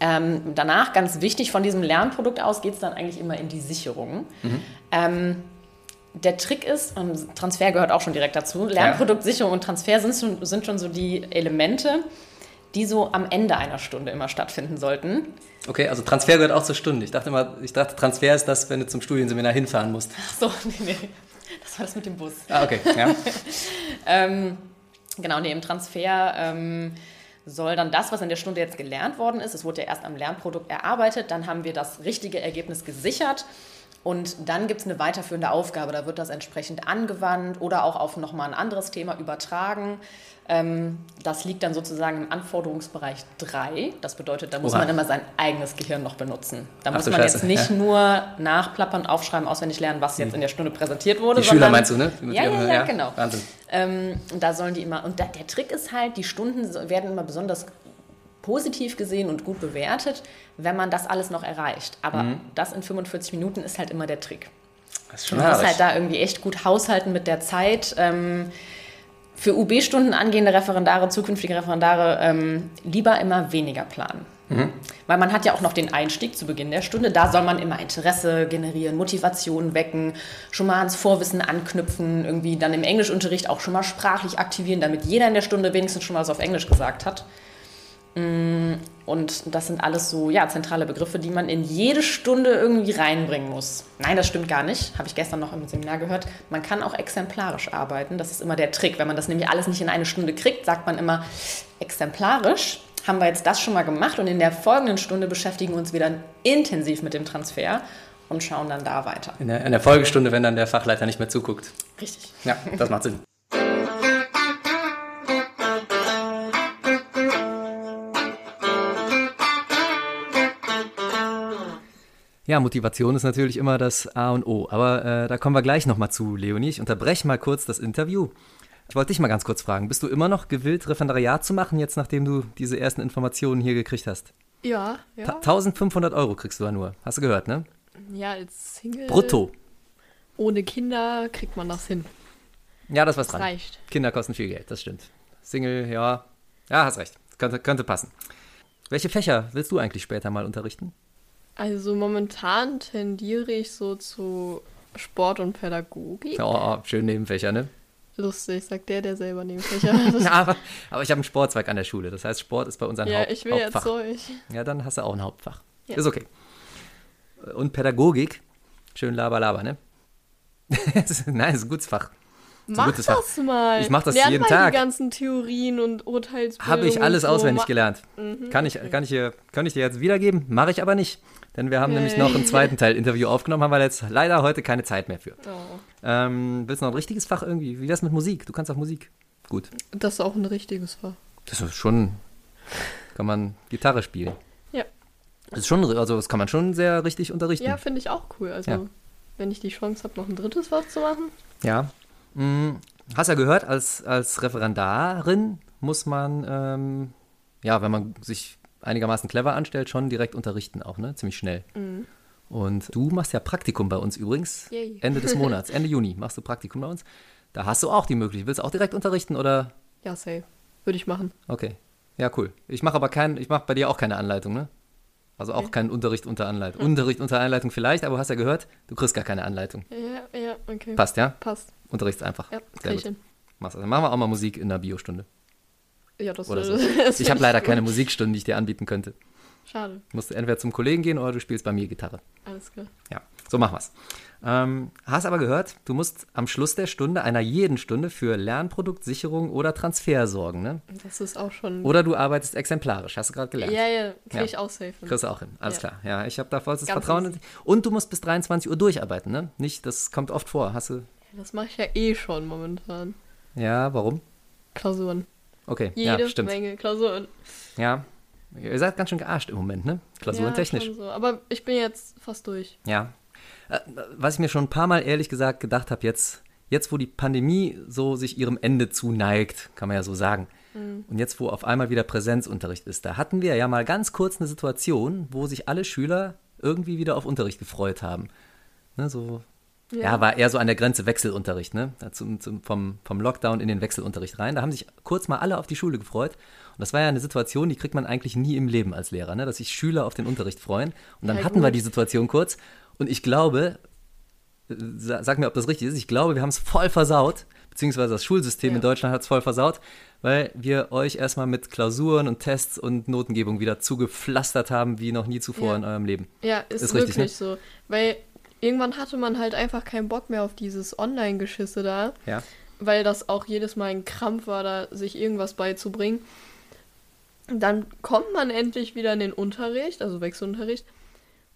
Ähm, danach, ganz wichtig, von diesem Lernprodukt aus geht es dann eigentlich immer in die Sicherung. Ähm, der Trick ist, und Transfer gehört auch schon direkt dazu, Lernprodukt, Sicherung und Transfer sind schon, sind schon so die Elemente, die so am Ende einer Stunde immer stattfinden sollten. Okay, also Transfer gehört auch zur Stunde. Ich dachte immer, ich dachte, Transfer ist das, wenn du zum Studienseminar hinfahren musst. Ach so, [LAUGHS] nee, nee, das war das mit dem Bus. Ah, okay, ja. [LAUGHS] Ähm, genau, nee, im Transfer ähm, soll dann das, was in der Stunde jetzt gelernt worden ist, es wurde ja erst am Lernprodukt erarbeitet, dann haben wir das richtige Ergebnis gesichert und dann gibt es eine weiterführende Aufgabe, da wird das entsprechend angewandt oder auch auf nochmal ein anderes Thema übertragen. Ähm, das liegt dann sozusagen im Anforderungsbereich 3. Das bedeutet, da muss Oha. man immer sein eigenes Gehirn noch benutzen. Da Ach muss man Scheiße, jetzt nicht ja. nur nachplappern, aufschreiben, auswendig lernen, was jetzt in der Stunde präsentiert wurde. Die Schüler sondern- meinst du, ne? Ja, ja, ja, genau. Wahnsinn. ähm, und da sollen die immer, und da, der Trick ist halt, die Stunden werden immer besonders positiv gesehen und gut bewertet, wenn man das alles noch erreicht. Aber Mhm. das in 45 Minuten ist halt immer der Trick. Das ist schon Man muss halt da irgendwie echt gut haushalten mit der Zeit. Ähm, für UB-Stunden angehende Referendare, zukünftige Referendare, ähm, lieber immer weniger planen. Weil man hat ja auch noch den Einstieg zu Beginn der Stunde. Da soll man immer Interesse generieren, Motivation wecken, schon mal ans Vorwissen anknüpfen, irgendwie dann im Englischunterricht auch schon mal sprachlich aktivieren, damit jeder in der Stunde wenigstens schon mal was auf Englisch gesagt hat. Mm, Und das sind alles so ja, zentrale Begriffe, die man in jede Stunde irgendwie reinbringen muss. Nein, das stimmt gar nicht. Habe ich gestern noch im Seminar gehört. Man kann auch exemplarisch arbeiten. Das ist immer der Trick. Wenn man das nämlich alles nicht in eine Stunde kriegt, sagt man immer exemplarisch. Haben wir jetzt das schon mal gemacht und in der folgenden Stunde beschäftigen wir uns wieder intensiv mit dem Transfer und schauen dann da weiter. In der, in der Folgestunde, wenn dann der Fachleiter nicht mehr zuguckt. Richtig. Ja, das macht Sinn. Ja, Motivation ist natürlich immer das A und O. Aber äh, da kommen wir gleich nochmal zu, Leonie. Ich unterbreche mal kurz das Interview. Ich wollte dich mal ganz kurz fragen. Bist du immer noch gewillt, Referendariat zu machen, jetzt nachdem du diese ersten Informationen hier gekriegt hast? Ja, ja. Ta 1500 Euro kriegst du da nur. Hast du gehört, ne? Ja, als Single. Brutto. Ohne Kinder kriegt man das hin. Ja, das was Das dran. reicht. Kinder kosten viel Geld, das stimmt. Single, ja. Ja, hast recht. Könnte, könnte passen. Welche Fächer willst du eigentlich später mal unterrichten? Also momentan tendiere ich so zu Sport und Pädagogik. Oh, schön Nebenfächer, ne? Lustig, sagt der, der selber Nebenfächer [LAUGHS] hat. Ja, aber, aber ich habe einen Sportzweig an der Schule. Das heißt, Sport ist bei uns ein ja, Haupt, ich will jetzt Hauptfach. Zeug. Ja, dann hast du auch ein Hauptfach. Ja. Ist okay. Und Pädagogik, schön laber, laber, ne? [LAUGHS] Nein, ist ein gutes Fach. Mach Fach. das mal. Ich mach das Lern jeden mal Tag. die ganzen Theorien und Urteilsbildung. Habe ich alles so. auswendig gelernt. Mhm, Kann ich, kann ich, dir, kann ich dir jetzt wiedergeben? Mache ich aber nicht. Denn wir haben nämlich Yay. noch einen zweiten [LAUGHS] Teil Interview aufgenommen, haben wir jetzt leider heute keine Zeit mehr für. Oh. Ähm, willst du noch ein richtiges Fach irgendwie? Wie wär's mit Musik? Du kannst auch Musik. Gut. Das ist auch ein richtiges Fach. Das ist schon. Kann man Gitarre spielen. Ja. Das ist schon, also das kann man schon sehr richtig unterrichten. Ja, finde ich auch cool. Also, Ja. wenn ich die Chance habe, noch ein drittes Fach zu machen. Ja. Hm, hast ja gehört, als, als Referendarin muss man, ähm, ja, wenn man sich einigermaßen clever anstellt, schon direkt unterrichten auch, ne? Ziemlich schnell. Mhm. Und du machst ja Praktikum bei uns übrigens. Yay. Ende des [LAUGHS] Monats, Ende Juni machst du Praktikum bei uns. Da hast du auch die Möglichkeit. Willst du auch direkt unterrichten oder? Ja, safe. Würde ich machen. Okay. Ja, cool. Ich mache aber keinen, ich mache bei dir auch keine Anleitung, ne? Also auch keinen Unterricht unter Anleitung. Unterricht unter Anleitung vielleicht, aber du hast ja gehört, du kriegst gar keine Anleitung. Ja, ja, okay. Passt, ja? Passt. Unterrichtst einfach. Ja, Sehr gut. du. Dann machen wir auch mal Musik in der Biostunde. Ja, das Oder so. [LAUGHS] das Ich habe leider gut. keine Musikstunden, die ich dir anbieten könnte. Schade. Musst du entweder zum Kollegen gehen oder du spielst bei mir Gitarre. Alles klar. Ja, so machen wir's. Ähm, hast aber gehört, du musst am Schluss der Stunde, einer jeden Stunde, für Lernproduktsicherung oder Transfer sorgen, ne? Das ist auch schon. Oder du arbeitest exemplarisch, hast du gerade gelernt. ja, ja, krieg Ja. ich auch safe. Kriegst du auch hin, alles Ja. klar. Ja, ich habe da vollstes Ganz Vertrauen in easy. dich. Und du musst bis 23 Uhr durcharbeiten, ne? Nicht, das kommt oft vor. Hast du. Das mache ich ja eh schon momentan. Ja, warum? Klausuren. Okay, Jede ja, stimmt. Menge Klausuren. Ja. Ihr seid ganz schön gearscht im Moment, ne? Klausurentechnisch. Ja, so. Aber ich bin jetzt fast durch. Ja. Äh, Was ich mir schon ein paar Mal ehrlich gesagt gedacht habe, jetzt, jetzt wo die Pandemie so sich ihrem Ende zuneigt, kann man ja so sagen, und jetzt wo auf einmal wieder Präsenzunterricht ist, da hatten wir ja mal ganz kurz eine Situation, wo sich alle Schüler irgendwie wieder auf Unterricht gefreut haben. Ne, so, ja. war eher so an der Grenze Wechselunterricht, ne? Zum, zum, vom, vom Lockdown in den Wechselunterricht rein. Da haben sich kurz mal alle auf die Schule gefreut. Das war ja eine Situation, die kriegt man eigentlich nie im Leben als Lehrer, ne? dass sich Schüler auf den Unterricht freuen. Und dann Ja, hatten wir gut. die Situation kurz. Und ich glaube, äh, sa- sag mir, ob das richtig ist, ich glaube, wir haben es voll versaut, beziehungsweise das Schulsystem Ja. in Deutschland hat es voll versaut, weil wir euch erstmal mit Klausuren und Tests und Notengebung wieder zugepflastert haben, wie noch nie zuvor Ja. in eurem Leben. Ja, ist, Ist richtig, wirklich ne? so. Weil irgendwann hatte man halt einfach keinen Bock mehr auf dieses Online-Geschisse da. Ja. weil das auch jedes Mal ein Krampf war, da sich irgendwas beizubringen. Dann kommt man endlich wieder in den Unterricht, also Wechselunterricht.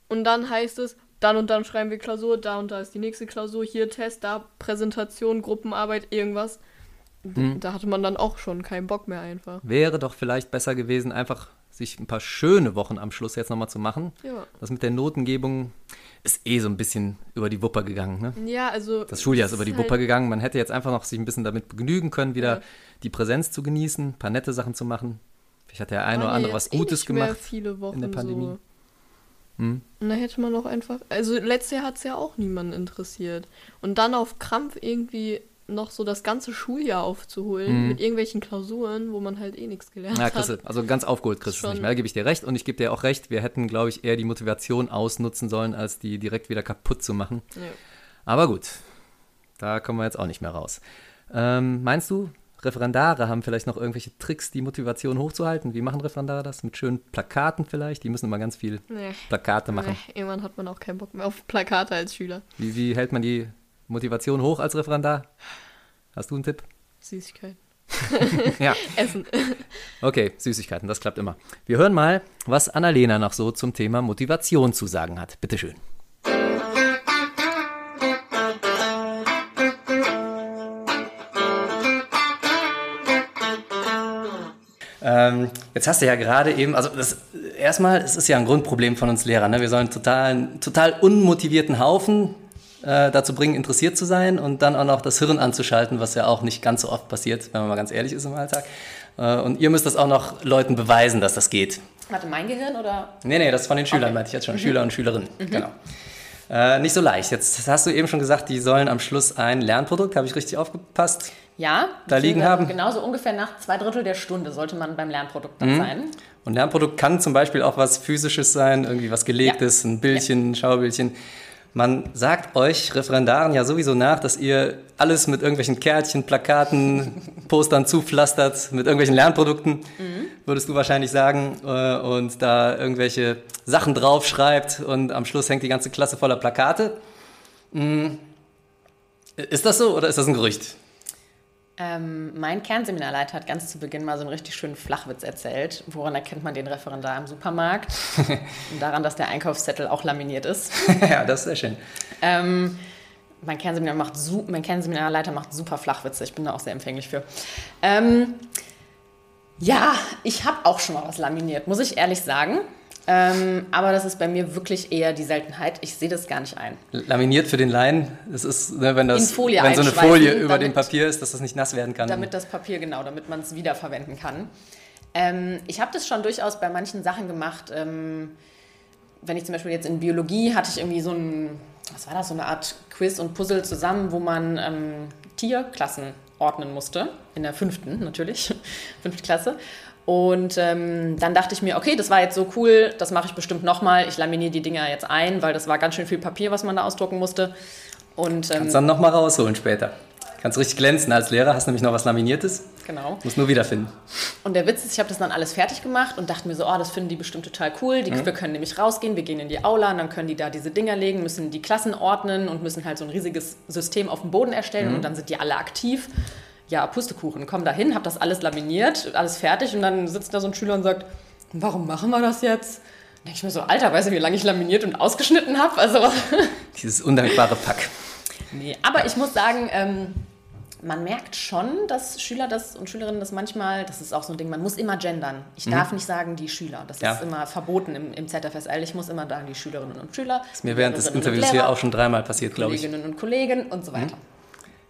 Und dann heißt es, dann und dann schreiben wir Klausur, da und da ist die nächste Klausur, hier Test, da Präsentation, Gruppenarbeit, irgendwas. Hm. Da hatte man dann auch schon keinen Bock mehr einfach. Wäre doch vielleicht besser gewesen, einfach sich ein paar schöne Wochen am Schluss jetzt nochmal zu machen. Ja. Das mit der Notengebung ist eh so ein bisschen über die Wupper gegangen. Ne? Ja, also. Das Schuljahr ist über die halt- Wupper gegangen. Man hätte jetzt einfach noch sich ein bisschen damit begnügen können, wieder Ja. die Präsenz zu genießen, ein paar nette Sachen zu machen. Vielleicht hat der ein oder andere was eh Gutes mehr gemacht. viele Wochen in der Pandemie. So. Hm? Und da hätte man auch einfach. Also letztes Jahr hat es ja auch niemanden interessiert. Und dann auf Krampf irgendwie noch so das ganze Schuljahr aufzuholen Mhm. mit irgendwelchen Klausuren, wo man halt eh nichts gelernt Ja, hat. Chris, also ganz aufgeholt kriegst du es Schon. nicht mehr. Da gebe ich dir recht. Und ich gebe dir auch recht, wir hätten, glaube ich, eher die Motivation ausnutzen sollen, als die direkt wieder kaputt zu machen. Ja. Aber gut, da kommen wir jetzt auch nicht mehr raus. Ähm, meinst du, Referendare haben vielleicht noch irgendwelche Tricks, die Motivation hochzuhalten. Wie machen Referendare das? Mit schönen Plakaten vielleicht? Die müssen immer ganz viel nee. Plakate machen. Nee, irgendwann hat man auch keinen Bock mehr auf Plakate als Schüler. Wie, wie hält man die Motivation hoch als Referendar? Hast du einen Tipp? Süßigkeiten. [LAUGHS] [LAUGHS] ja. Essen. Okay, Süßigkeiten, das klappt immer. Wir hören mal, was Annalena noch so zum Thema Motivation zu sagen hat. Bitteschön. Ähm, jetzt hast du ja gerade eben, also das, erstmal, es ist ja ein Grundproblem von uns Lehrern. Ne? Wir sollen total, total unmotivierten Haufen äh, dazu bringen, interessiert zu sein und dann auch noch das Hirn anzuschalten, was ja auch nicht ganz so oft passiert, wenn man mal ganz ehrlich ist im Alltag. Äh, und ihr müsst das auch noch Leuten beweisen, dass das geht. Warte, mein Gehirn oder? Nee, nee, das ist von den Schülern, okay. meinte ich jetzt schon. Mhm. Schüler und Schülerinnen, mhm. genau. Äh, nicht so leicht. Jetzt hast du eben schon gesagt, die sollen am Schluss ein Lernprodukt, habe ich richtig aufgepasst? Ja, da liegen haben. Genauso ungefähr nach zwei Drittel der Stunde sollte man beim Lernprodukt dann mhm. sein. Und Lernprodukt kann zum Beispiel auch was Physisches sein, irgendwie was Gelegtes, ja. ein Bildchen, ja. ein Schaubildchen. Man sagt euch Referendaren ja sowieso nach, dass ihr alles mit irgendwelchen Kärtchen, Plakaten, [LAUGHS] Postern zupflastert, mit irgendwelchen Lernprodukten, mhm. würdest du wahrscheinlich sagen, äh, und da irgendwelche Sachen draufschreibt und am Schluss hängt die ganze Klasse voller Plakate. Mhm. Ist das so oder ist das ein Gerücht? Ähm, mein Kernseminarleiter hat ganz zu Beginn mal so einen richtig schönen Flachwitz erzählt. Woran erkennt man den Referendar im Supermarkt? [LAUGHS] Und daran, dass der Einkaufszettel auch laminiert ist. [LAUGHS] ja, das ist sehr schön. Ähm, mein, Kernseminar macht mein Kernseminarleiter macht super Flachwitze. Ich bin da auch sehr empfänglich für. Ähm, ja, ich habe auch schon mal was laminiert, muss ich ehrlich sagen. Ähm, aber das ist bei mir wirklich eher die Seltenheit. Ich sehe das gar nicht ein. Laminiert für den Laien, das ist, ne, wenn, das, wenn so eine Folie über damit, dem Papier ist, dass das nicht nass werden kann. Damit das Papier, genau, damit man es wiederverwenden kann. Ähm, ich habe das schon durchaus bei manchen Sachen gemacht. Ähm, wenn ich zum Beispiel jetzt in Biologie hatte ich irgendwie so ein, was war das, so eine Art Quiz und Puzzle zusammen, wo man ähm, Tierklassen ordnen musste. In der fünften natürlich, [LAUGHS] fünfte Klasse. Und ähm, dann dachte ich mir, okay, das war jetzt so cool, das mache ich bestimmt nochmal. Ich laminiere die Dinger jetzt ein, weil das war ganz schön viel Papier, was man da ausdrucken musste. Und, ähm, Kannst dann nochmal rausholen später. Kannst richtig glänzen als Lehrer, hast nämlich noch was Laminiertes. Genau. Muss nur wiederfinden. Und der Witz ist, ich habe das dann alles fertig gemacht und dachte mir so, oh, das finden die bestimmt total cool. Die, mhm. Wir können nämlich rausgehen, wir gehen in die Aula und dann können die da diese Dinger legen, müssen die Klassen ordnen und müssen halt so ein riesiges System auf dem Boden erstellen mhm. und dann sind die alle aktiv ja, Pustekuchen, komm da hin, hab das alles laminiert, alles fertig und dann sitzt da so ein Schüler und sagt, warum machen wir das jetzt? Dann denke ich mir so, Alter, weißt du, wie lange ich laminiert und ausgeschnitten habe? Also, [LAUGHS] Dieses undankbare Pack. Nee, aber ich muss sagen, ähm, man merkt schon, dass Schüler das und Schülerinnen das manchmal, das ist auch so ein Ding, man muss immer gendern. Ich mhm. darf nicht sagen die Schüler. Das ja. ist immer verboten im, im ZFSL. Ich muss immer sagen die Schülerinnen und Schüler. Das ist mir während des Interviews hier auch schon dreimal passiert, glaube ich. Kolleginnen und Kollegen und so weiter. Mhm.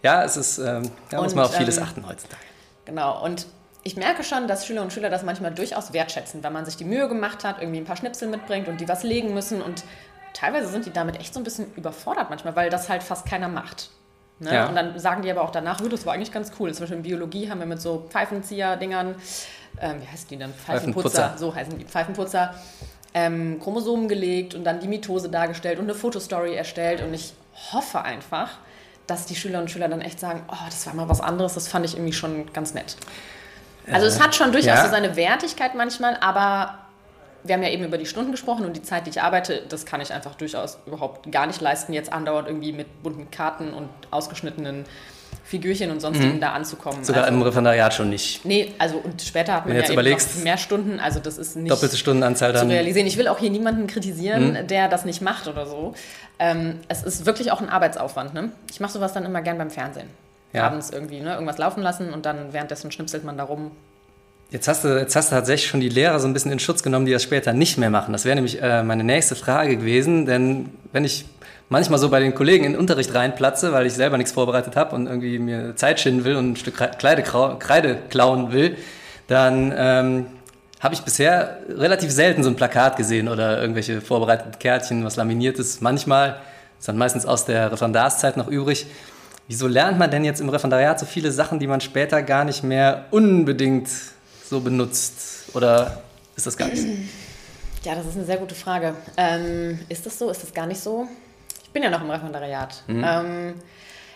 Ja, es ist, ähm, da und, muss man auf vieles ähm, achten heutzutage. Genau, und ich merke schon, dass Schüler und Schüler das manchmal durchaus wertschätzen, wenn man sich die Mühe gemacht hat, irgendwie ein paar Schnipsel mitbringt und die was legen müssen. Und teilweise sind die damit echt so ein bisschen überfordert manchmal, weil das halt fast keiner macht. Ne? Ja. Und dann sagen die aber auch danach, das war eigentlich ganz cool. Zum Beispiel in Biologie haben wir mit so Pfeifenzieher-Dingern, ähm, wie heißen die denn? Pfeifenputzer, Pfeifenputzer. so heißen die Pfeifenputzer, ähm, Chromosomen gelegt und dann die Mitose dargestellt und eine Fotostory erstellt. Und ich hoffe einfach, dass die Schülerinnen und Schüler dann echt sagen, oh, das war mal was anderes, das fand ich irgendwie schon ganz nett. Also es hat schon durchaus ja. so seine Wertigkeit manchmal, aber wir haben ja eben über die Stunden gesprochen und die Zeit, die ich arbeite, das kann ich einfach durchaus überhaupt gar nicht leisten, jetzt andauernd irgendwie mit bunten Karten und ausgeschnittenen Figürchen und sonstigen mhm. da anzukommen. Sogar also, im Referendariat schon nicht. Nee, also und später hat man ja eben mehr Stunden, also das ist nicht doppelte Stundenanzahl dann zu realisieren. Ich will auch hier niemanden kritisieren, mhm. der das nicht macht oder so. Ähm, es ist wirklich auch ein Arbeitsaufwand. Ne? Ich mache sowas dann immer gern beim Fernsehen. Ja. Abends irgendwie ne, irgendwas laufen lassen und dann währenddessen schnipselt man da rum. Jetzt hast, du, jetzt hast du tatsächlich schon die Lehrer so ein bisschen in Schutz genommen, die das später nicht mehr machen. Das wäre nämlich äh, meine nächste Frage gewesen, denn wenn ich manchmal so bei den Kollegen in den Unterricht reinplatze, weil ich selber nichts vorbereitet habe und irgendwie mir Zeit schinden will und ein Stück Kreide, Kreide klauen will, dann ähm, habe ich bisher relativ selten so ein Plakat gesehen oder irgendwelche vorbereiteten Kärtchen, was laminiert ist. Manchmal ist dann meistens aus der Referendarszeit noch übrig. Wieso lernt man denn jetzt im Referendariat so viele Sachen, die man später gar nicht mehr unbedingt so benutzt? Oder ist das gar nicht so? [CLEARS THROAT] Ja, das ist eine sehr gute Frage. Ähm, ist das so? Ist das gar nicht so? Bin ja noch im Referendariat. Mhm. Ähm,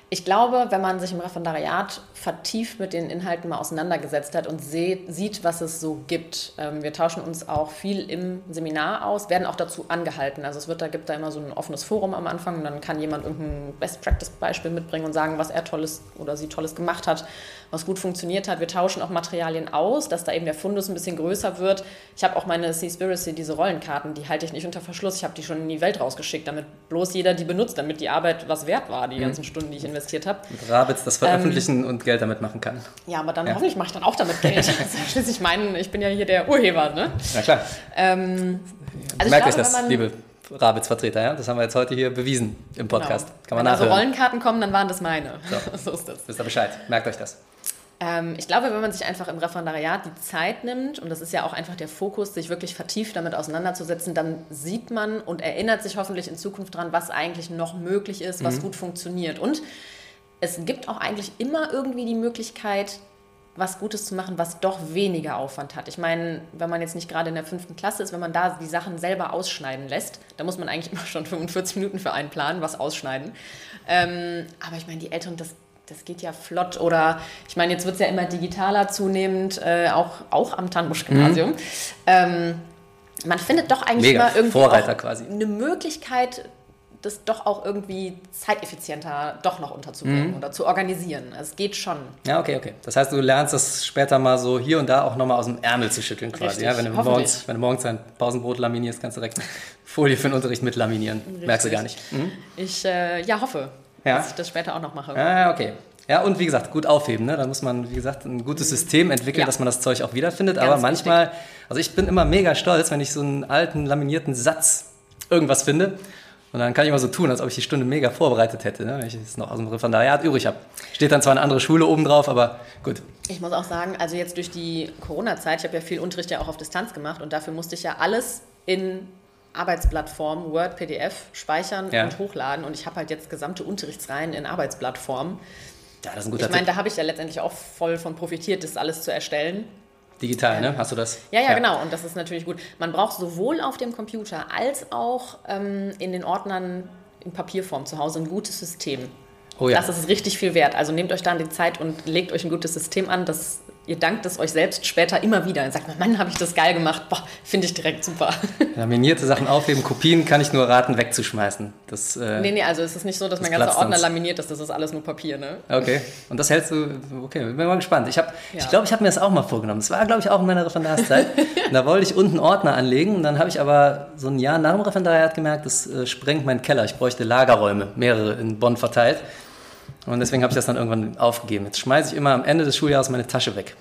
Ich glaube, wenn man sich im Referendariat vertieft mit den Inhalten mal auseinandergesetzt hat und sieht, was es so gibt. Ähm, wir tauschen uns auch viel im Seminar aus, werden auch dazu angehalten. Also es wird da gibt da immer so ein offenes Forum am Anfang und dann kann jemand irgendein Best Practice Beispiel mitbringen und sagen, was er tolles oder sie tolles gemacht hat, was gut funktioniert hat. Wir tauschen auch Materialien aus, dass da eben der Fundus ein bisschen größer wird. Ich habe auch meine Seaspiracy, diese Rollenkarten, die halte ich nicht unter Verschluss. Ich habe die schon in die Welt rausgeschickt, damit bloß jeder die benutzt, damit die Arbeit was wert war, die mhm. ganzen Stunden, die ich investiert habe. Mit Rabitz das veröffentlichen ähm, und Geld damit machen kann. Ja, aber dann ja. hoffentlich mache ich dann auch damit Geld. [LAUGHS] Schließlich meinen, ich bin ja hier der Urheber, ne? Na klar. Ähm, also Merkt euch das, liebe Rabitz-Vertreter, ja? Das haben wir jetzt heute hier bewiesen im genau. Podcast. Genau. Kann man wenn also Rollenkarten kommen, dann waren das meine. So, [LAUGHS] so ist das. Wisst ihr Bescheid. Merkt euch das. Ähm, ich glaube, wenn man sich einfach im Referendariat die Zeit nimmt, und das ist ja auch einfach der Fokus, sich wirklich vertieft damit auseinanderzusetzen, dann sieht man und erinnert sich hoffentlich in Zukunft dran, was eigentlich noch möglich ist, was mhm. gut funktioniert. Und es gibt auch eigentlich immer irgendwie die Möglichkeit, was Gutes zu machen, was doch weniger Aufwand hat. Ich meine, wenn man jetzt nicht gerade in der fünften Klasse ist, wenn man da die Sachen selber ausschneiden lässt, da muss man eigentlich immer schon [LAUGHS] 45 Minuten für einen Plan, was ausschneiden. Ähm, aber ich meine, die Älteren, das, das geht ja flott. Oder ich meine, jetzt wird es ja immer digitaler zunehmend, äh, auch, auch am Tannbusch-Gymnasium. Mhm. Ähm, man findet doch eigentlich Mega, mal irgendwie eine Möglichkeit, das doch auch irgendwie zeiteffizienter doch noch unterzubringen mhm. oder zu organisieren. Es geht schon. Ja, okay, okay. Das heißt, du lernst das später mal so hier und da auch nochmal aus dem Ärmel zu schütteln quasi. Richtig, ja, wenn, du morgens, wenn du morgens ein Pausenbrot laminierst, kannst du direkt Folie für den Unterricht mit laminieren. Richtig. Merkst du gar nicht. Mhm. Ich äh, ja, hoffe, ja? dass ich das später auch noch mache. Ja, okay. Ja, und wie gesagt, gut aufheben. Ne? Da muss man, wie gesagt, ein gutes mhm. System entwickeln, ja. dass man das Zeug auch wiederfindet. Ganz Aber manchmal, wichtig. also ich bin immer mega stolz, wenn ich so einen alten laminierten Satz irgendwas finde und dann kann ich immer so tun, als ob ich die Stunde mega vorbereitet hätte, ne? wenn ich es noch aus dem Referendariat übrig habe. Steht dann zwar eine andere Schule oben drauf, aber gut. Ich muss auch sagen, also jetzt durch die Corona-Zeit, ich habe ja viel Unterricht ja auch auf Distanz gemacht und dafür musste ich ja alles in Arbeitsplattform, Word, PDF speichern ja. und hochladen. Und ich habe halt jetzt gesamte Unterrichtsreihen in Arbeitsplattform. Ja, das ist ein guter Ich meine, da habe ich ja letztendlich auch voll von profitiert, das alles zu erstellen. Digital, ne? Hast du das? Ja, ja, ja, genau. Und das ist natürlich gut. Man braucht sowohl auf dem Computer als auch ähm, in den Ordnern in Papierform zu Hause ein gutes System. Oh ja. Das ist richtig viel wert. Also nehmt euch dann die Zeit und legt euch ein gutes System an. Das ihr dankt es euch selbst später immer wieder. Dann sagt man, Mann, habe ich das geil gemacht. Boah, finde ich direkt super. [LAUGHS] Laminierte Sachen aufheben, Kopien kann ich nur raten, wegzuschmeißen. Das, äh, nee, nee, also es ist nicht so, dass mein ganzer Ordner laminiert ist, das ist alles nur Papier, ne? Okay, und das hältst du, okay, bin mal gespannt. Ich, ja. ich glaube, ich habe mir das auch mal vorgenommen. Das war, glaube ich, auch in meiner Referendarszeit. [LAUGHS] da wollte ich unten Ordner anlegen und dann habe ich aber so ein Jahr nach dem Referendariat gemerkt, das äh, sprengt meinen Keller. Ich bräuchte Lagerräume, mehrere in Bonn verteilt. Und deswegen habe ich das dann irgendwann aufgegeben. Jetzt schmeiße ich immer am Ende des Schuljahres meine Tasche weg.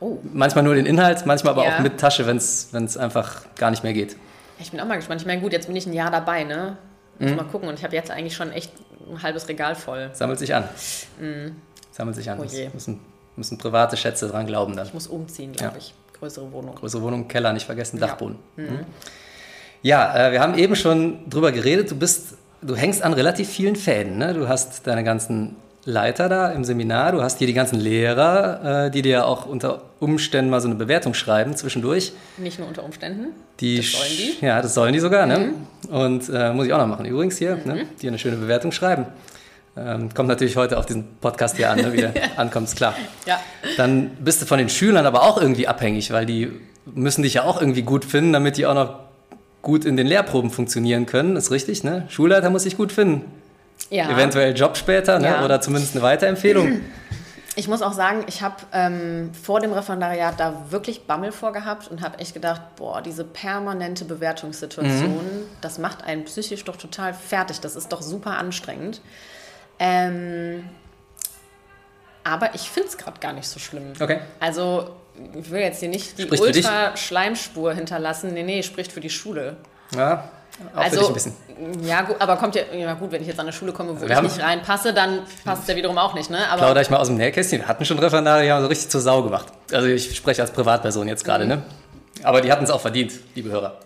Oh. Manchmal nur den Inhalt, manchmal aber ja. auch mit Tasche, wenn es einfach gar nicht mehr geht. Ich bin auch mal gespannt. Ich meine, gut, jetzt bin ich ein Jahr dabei, ne? Muss mhm. mal gucken. Und ich habe jetzt eigentlich schon echt ein halbes Regal voll. Sammelt sich an. Mhm. Sammelt sich an. Oh je. Müssen, müssen private Schätze dran glauben dann. Ich muss umziehen, glaube ja. ich. Größere Wohnung. Größere Wohnung, Keller, nicht vergessen, Dachboden. Ja, mhm. ja äh, wir haben eben schon drüber geredet. Du bist du hängst an relativ vielen Fäden. Ne? Du hast deine ganzen Leiter da im Seminar, du hast hier die ganzen Lehrer, äh, die dir auch unter Umständen mal so eine Bewertung schreiben zwischendurch. Nicht nur unter Umständen. Die das sollen die. Ja, das sollen die sogar. Ne? Mhm. Ne? Und äh, muss ich auch noch machen. Übrigens hier, ne? mhm. ne? die eine schöne Bewertung schreiben. Ähm, kommt natürlich heute auf diesen Podcast hier an, ne? wie der [LAUGHS] ankommt, ist klar. Ja. Dann bist du von den Schülern aber auch irgendwie abhängig, weil die müssen dich ja auch irgendwie gut finden, damit die auch noch gut in den Lehrproben funktionieren können. Ist richtig, ne? Schulleiter muss sich gut finden. Ja. Eventuell Job später ne? Ja. oder zumindest eine Weiterempfehlung. Ich muss auch sagen, ich habe ähm, vor dem Referendariat da wirklich Bammel vorgehabt und habe echt gedacht, boah, diese permanente Bewertungssituation, mhm. das macht einen psychisch doch total fertig. Das ist doch super anstrengend. Ähm, aber ich finde es gerade gar nicht so schlimm. Okay. Also ich will jetzt hier nicht die Ultra-Schleimspur hinterlassen. Nee, nee, spricht für die Schule. Ja, auch also, ein bisschen. Ja, gut, aber kommt ja, ja gut, wenn ich jetzt an eine Schule komme, wo wir ich nicht reinpasse, dann passt es ja wiederum auch nicht. Ne? Aber Plauder ich mal aus dem Nähkästchen. Wir hatten schon Referendare, die haben so richtig zur Sau gemacht. Also ich spreche als Privatperson jetzt gerade, mhm. ne? Aber die hatten es auch verdient, liebe Hörer.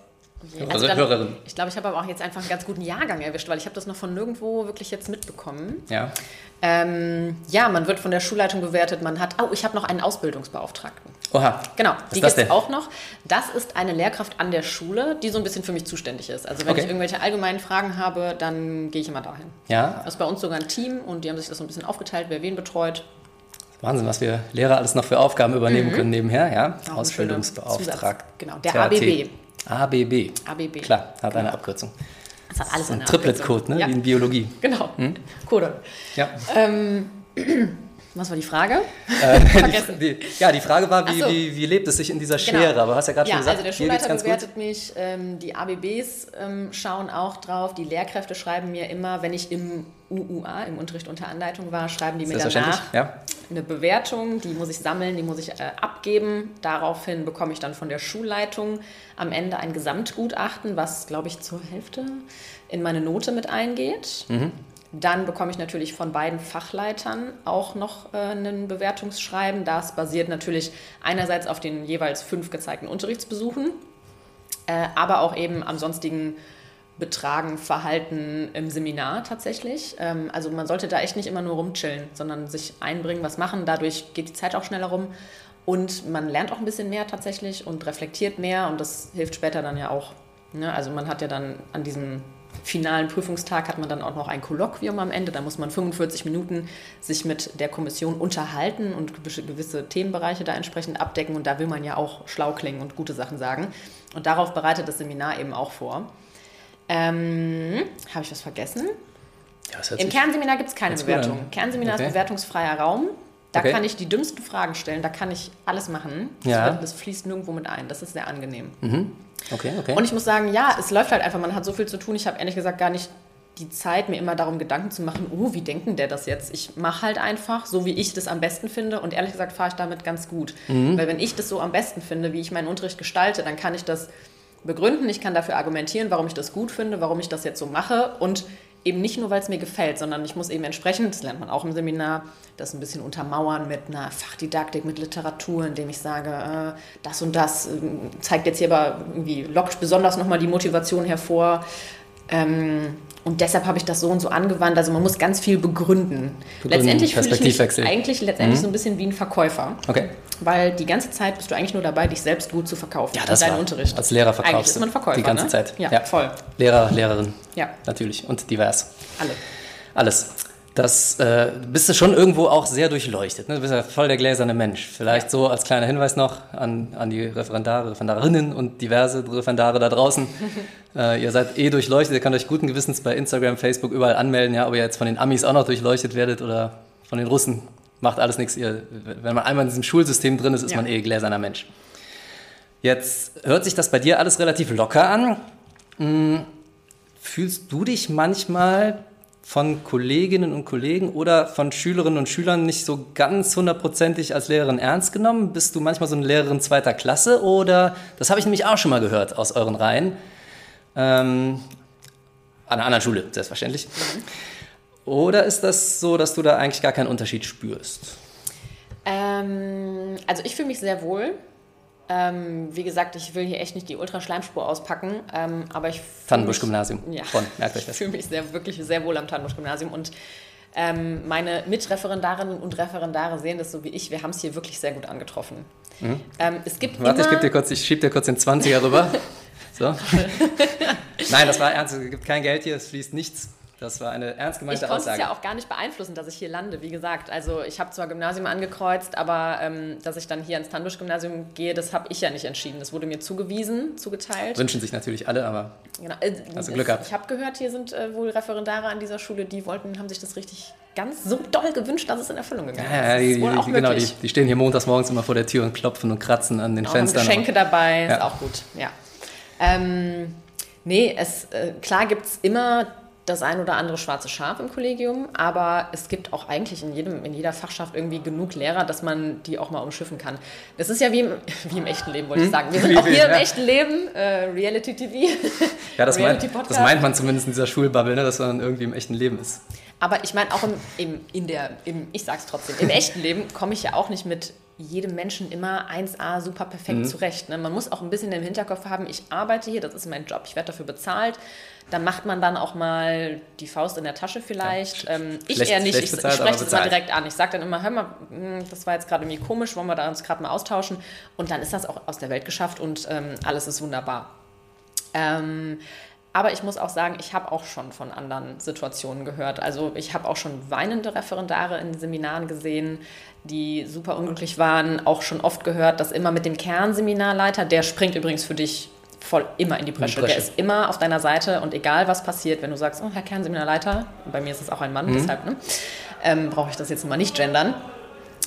Okay. Also, also Hörerin. Ich glaube, ich habe aber auch jetzt einfach einen ganz guten Jahrgang erwischt, weil ich habe das noch von nirgendwo wirklich jetzt mitbekommen. Ja. Ähm, ja, man wird von der Schulleitung bewertet. Man hat, oh, ich habe noch einen Ausbildungsbeauftragten. Oha. Genau, die gibt es auch noch. Das ist eine Lehrkraft an der Schule, die so ein bisschen für mich zuständig ist. Also wenn okay. ich irgendwelche allgemeinen Fragen habe, dann gehe ich immer dahin. Ja. Das ist bei uns sogar ein Team und die haben sich das so ein bisschen aufgeteilt, wer wen betreut. Wahnsinn, was wir Lehrer alles noch für Aufgaben übernehmen mhm. können nebenher, ja? Ausbildungsbeauftragter. Genau, der ABB. ABB. ABB. Klar, hat genau. eine Abkürzung. Das hat alles eine Ein Triplet-Code, ne? Ja. wie in Biologie. Genau. Hm? Code. Ja. Ähm, [CLEARS THROAT] was war die Frage? Äh. [LAUGHS] Die, die, ja, die Frage war, wie, so. wie, wie, lebt es sich in dieser genau. Schere? Genau. Aber hast ja gerade ja, schon gesagt, also der Schulleiter bewertet mich, ähm, die ABBs ähm, schauen auch drauf, die Lehrkräfte schreiben mir immer, wenn ich im UUA, im Unterricht unter Anleitung war, schreiben die mir danach ja. Eine Bewertung, die muss ich sammeln, die muss ich äh, abgeben. Daraufhin bekomme ich dann von der Schulleitung am Ende ein Gesamtgutachten, was, glaube ich, zur Hälfte in meine Note mit eingeht. Mhm. Dann bekomme ich natürlich von beiden Fachleitern auch noch äh, ein Bewertungsschreiben. Das basiert natürlich einerseits auf den jeweils fünf gezeigten Unterrichtsbesuchen, äh, aber auch eben am sonstigen Betragen, Verhalten im Seminar tatsächlich. Ähm, also man sollte da echt nicht immer nur rumchillen, sondern sich einbringen, was machen. Dadurch geht die Zeit auch schneller rum und man lernt auch ein bisschen mehr tatsächlich und reflektiert mehr und das hilft später dann ja auch. Ne? Also man hat ja dann an diesem finalen Prüfungstag hat man dann auch noch ein Kolloquium am Ende. Da muss man 45 Minuten sich mit der Kommission unterhalten und gewisse Themenbereiche da entsprechend abdecken. Und da will man ja auch schlau klingen und gute Sachen sagen. Und darauf bereitet das Seminar eben auch vor. Ähm, Habe ich was vergessen? Ja, Im Kernseminar gibt es keine Bewertung. Kernseminar okay. ist bewertungsfreier Raum. Da okay. kann ich die dümmsten Fragen stellen, da kann ich alles machen. Das, ja. das fließt nirgendwo mit ein. Das ist sehr angenehm. Mhm. Okay, okay. Und ich muss sagen, ja, es läuft halt einfach, man hat so viel zu tun. Ich habe ehrlich gesagt gar nicht die Zeit, mir immer darum Gedanken zu machen, oh, wie denken der das jetzt? Ich mache halt einfach, so wie ich das am besten finde. Und ehrlich gesagt fahre ich damit ganz gut. Mhm. Weil wenn ich das so am besten finde, wie ich meinen Unterricht gestalte, dann kann ich das begründen, ich kann dafür argumentieren, warum ich das gut finde, warum ich das jetzt so mache und eben nicht nur, weil es mir gefällt, sondern ich muss eben entsprechend, das lernt man auch im Seminar, das ein bisschen untermauern mit einer Fachdidaktik, mit Literatur, indem ich sage, äh, das und das äh, zeigt jetzt hier aber irgendwie, lockt besonders nochmal die Motivation hervor. Ähm, und deshalb habe ich das so und so angewandt. Also man muss ganz viel begründen. begründen letztendlich fühle ich mich eigentlich letztendlich mhm. so ein bisschen wie ein Verkäufer. Okay. Weil die ganze Zeit bist du eigentlich nur dabei, dich selbst gut zu verkaufen. Ja, das deinen Unterricht. Als Lehrer verkaufst eigentlich ist man Verkäufer, Die ganze ne? Zeit. Ja, ja, voll. Lehrer, Lehrerin. Ja. Natürlich. Und divers. Alle. Alles das äh, bist du schon irgendwo auch sehr durchleuchtet. Ne? Du bist ja voll der gläserne Mensch. Vielleicht so als kleiner Hinweis noch an, an die Referendare, Referendarinnen und diverse Referendare da draußen. [LAUGHS] äh, ihr seid eh durchleuchtet, ihr könnt euch guten Gewissens bei Instagram, Facebook überall anmelden, ja, ob ihr jetzt von den Amis auch noch durchleuchtet werdet oder von den Russen, macht alles nichts. Ihr, wenn man einmal in diesem Schulsystem drin ist, ist ja. man eh gläserner Mensch. Jetzt hört sich das bei dir alles relativ locker an. Hm, fühlst du dich manchmal von Kolleginnen und Kollegen oder von Schülerinnen und Schülern nicht so ganz hundertprozentig als Lehrerin ernst genommen? Bist du manchmal so eine Lehrerin zweiter Klasse oder, das habe ich nämlich auch schon mal gehört aus euren Reihen, ähm, an einer anderen Schule, selbstverständlich. Mhm. Oder ist das so, dass du da eigentlich gar keinen Unterschied spürst? Ähm, also ich fühle mich sehr wohl ähm, wie gesagt, ich will hier echt nicht die Ultraschleimspur auspacken, ähm, aber ich Tannenbusch-Gymnasium. Ja, Bonn, merkt euch das. Ich fühle mich sehr, wirklich sehr wohl am Tannenbusch-Gymnasium und ähm, meine Mitreferendarinnen und Referendare sehen das so wie ich. Wir haben es hier wirklich sehr gut angetroffen. Mhm. Ähm, es gibt Warte, ich, dir kurz, ich schiebe dir kurz den 20er rüber. [LAUGHS] So. Nein, das war ernst. Es gibt kein Geld hier, es fließt nichts. Das war eine ernst gemeinte Aussage. Ich konnte es ja auch gar nicht beeinflussen, dass ich hier lande, wie gesagt. Also ich habe zwar Gymnasium angekreuzt, aber ähm, dass ich dann hier ins Tannbusch-Gymnasium gehe, das habe ich ja nicht entschieden. Das wurde mir zugewiesen, zugeteilt. Wünschen sich natürlich alle, aber genau. äh, hast du Glück gehabt. Ich habe gehört, hier sind äh, wohl Referendare an dieser Schule, die wollten, haben sich das richtig ganz so doll gewünscht, dass es in Erfüllung gegangen ist. Ja, die, die, genau, die, die, stehen hier montags morgens immer vor der Tür und klopfen und kratzen an den auch Fenstern. Geschenke dabei, ja. ist auch gut, ja. Ähm, nee, es, äh, klar gibt es immer das ein oder andere schwarze Schaf im Kollegium, aber es gibt auch eigentlich in, jedem, in jeder Fachschaft irgendwie genug Lehrer, dass man die auch mal umschiffen kann. Das ist ja wie im, [LAUGHS] wie im echten Leben, wollte ich hm? sagen. Wir sind auch hier ja. im echten Leben, äh, Reality TV. Ja, das, [LAUGHS] meint, das meint man zumindest in dieser Schulbubble, ne, dass man irgendwie im echten Leben ist. Aber ich meine auch im, im, in der, im, ich sag's trotzdem, im echten Leben komme ich ja auch nicht mit jedem Menschen immer 1A super perfekt mhm. zurecht. Ne? Man muss auch ein bisschen im Hinterkopf haben, ich arbeite hier, das ist mein Job, ich werde dafür bezahlt. Da macht man dann auch mal die Faust in der Tasche vielleicht. Ja, ähm, ich schlecht, eher nicht, ich, bezahlt, ich spreche das mal direkt an. Ich sage dann immer, hör mal, hm, das war jetzt gerade irgendwie komisch, wollen wir da uns gerade mal austauschen? Und dann ist das auch aus der Welt geschafft und ähm, alles ist wunderbar. Ähm, aber ich muss auch sagen, ich habe auch schon von anderen Situationen gehört. Also ich habe auch schon weinende Referendare in Seminaren gesehen, die super unglücklich waren. Auch schon oft gehört, dass immer mit dem Kernseminarleiter, der springt übrigens für dich voll immer in die Bresche. Der ist immer auf deiner Seite und egal was passiert, wenn du sagst, oh, Herr Kernseminarleiter, bei mir ist es auch ein Mann, mhm. deshalb ne, ähm, brauche ich das jetzt mal nicht gendern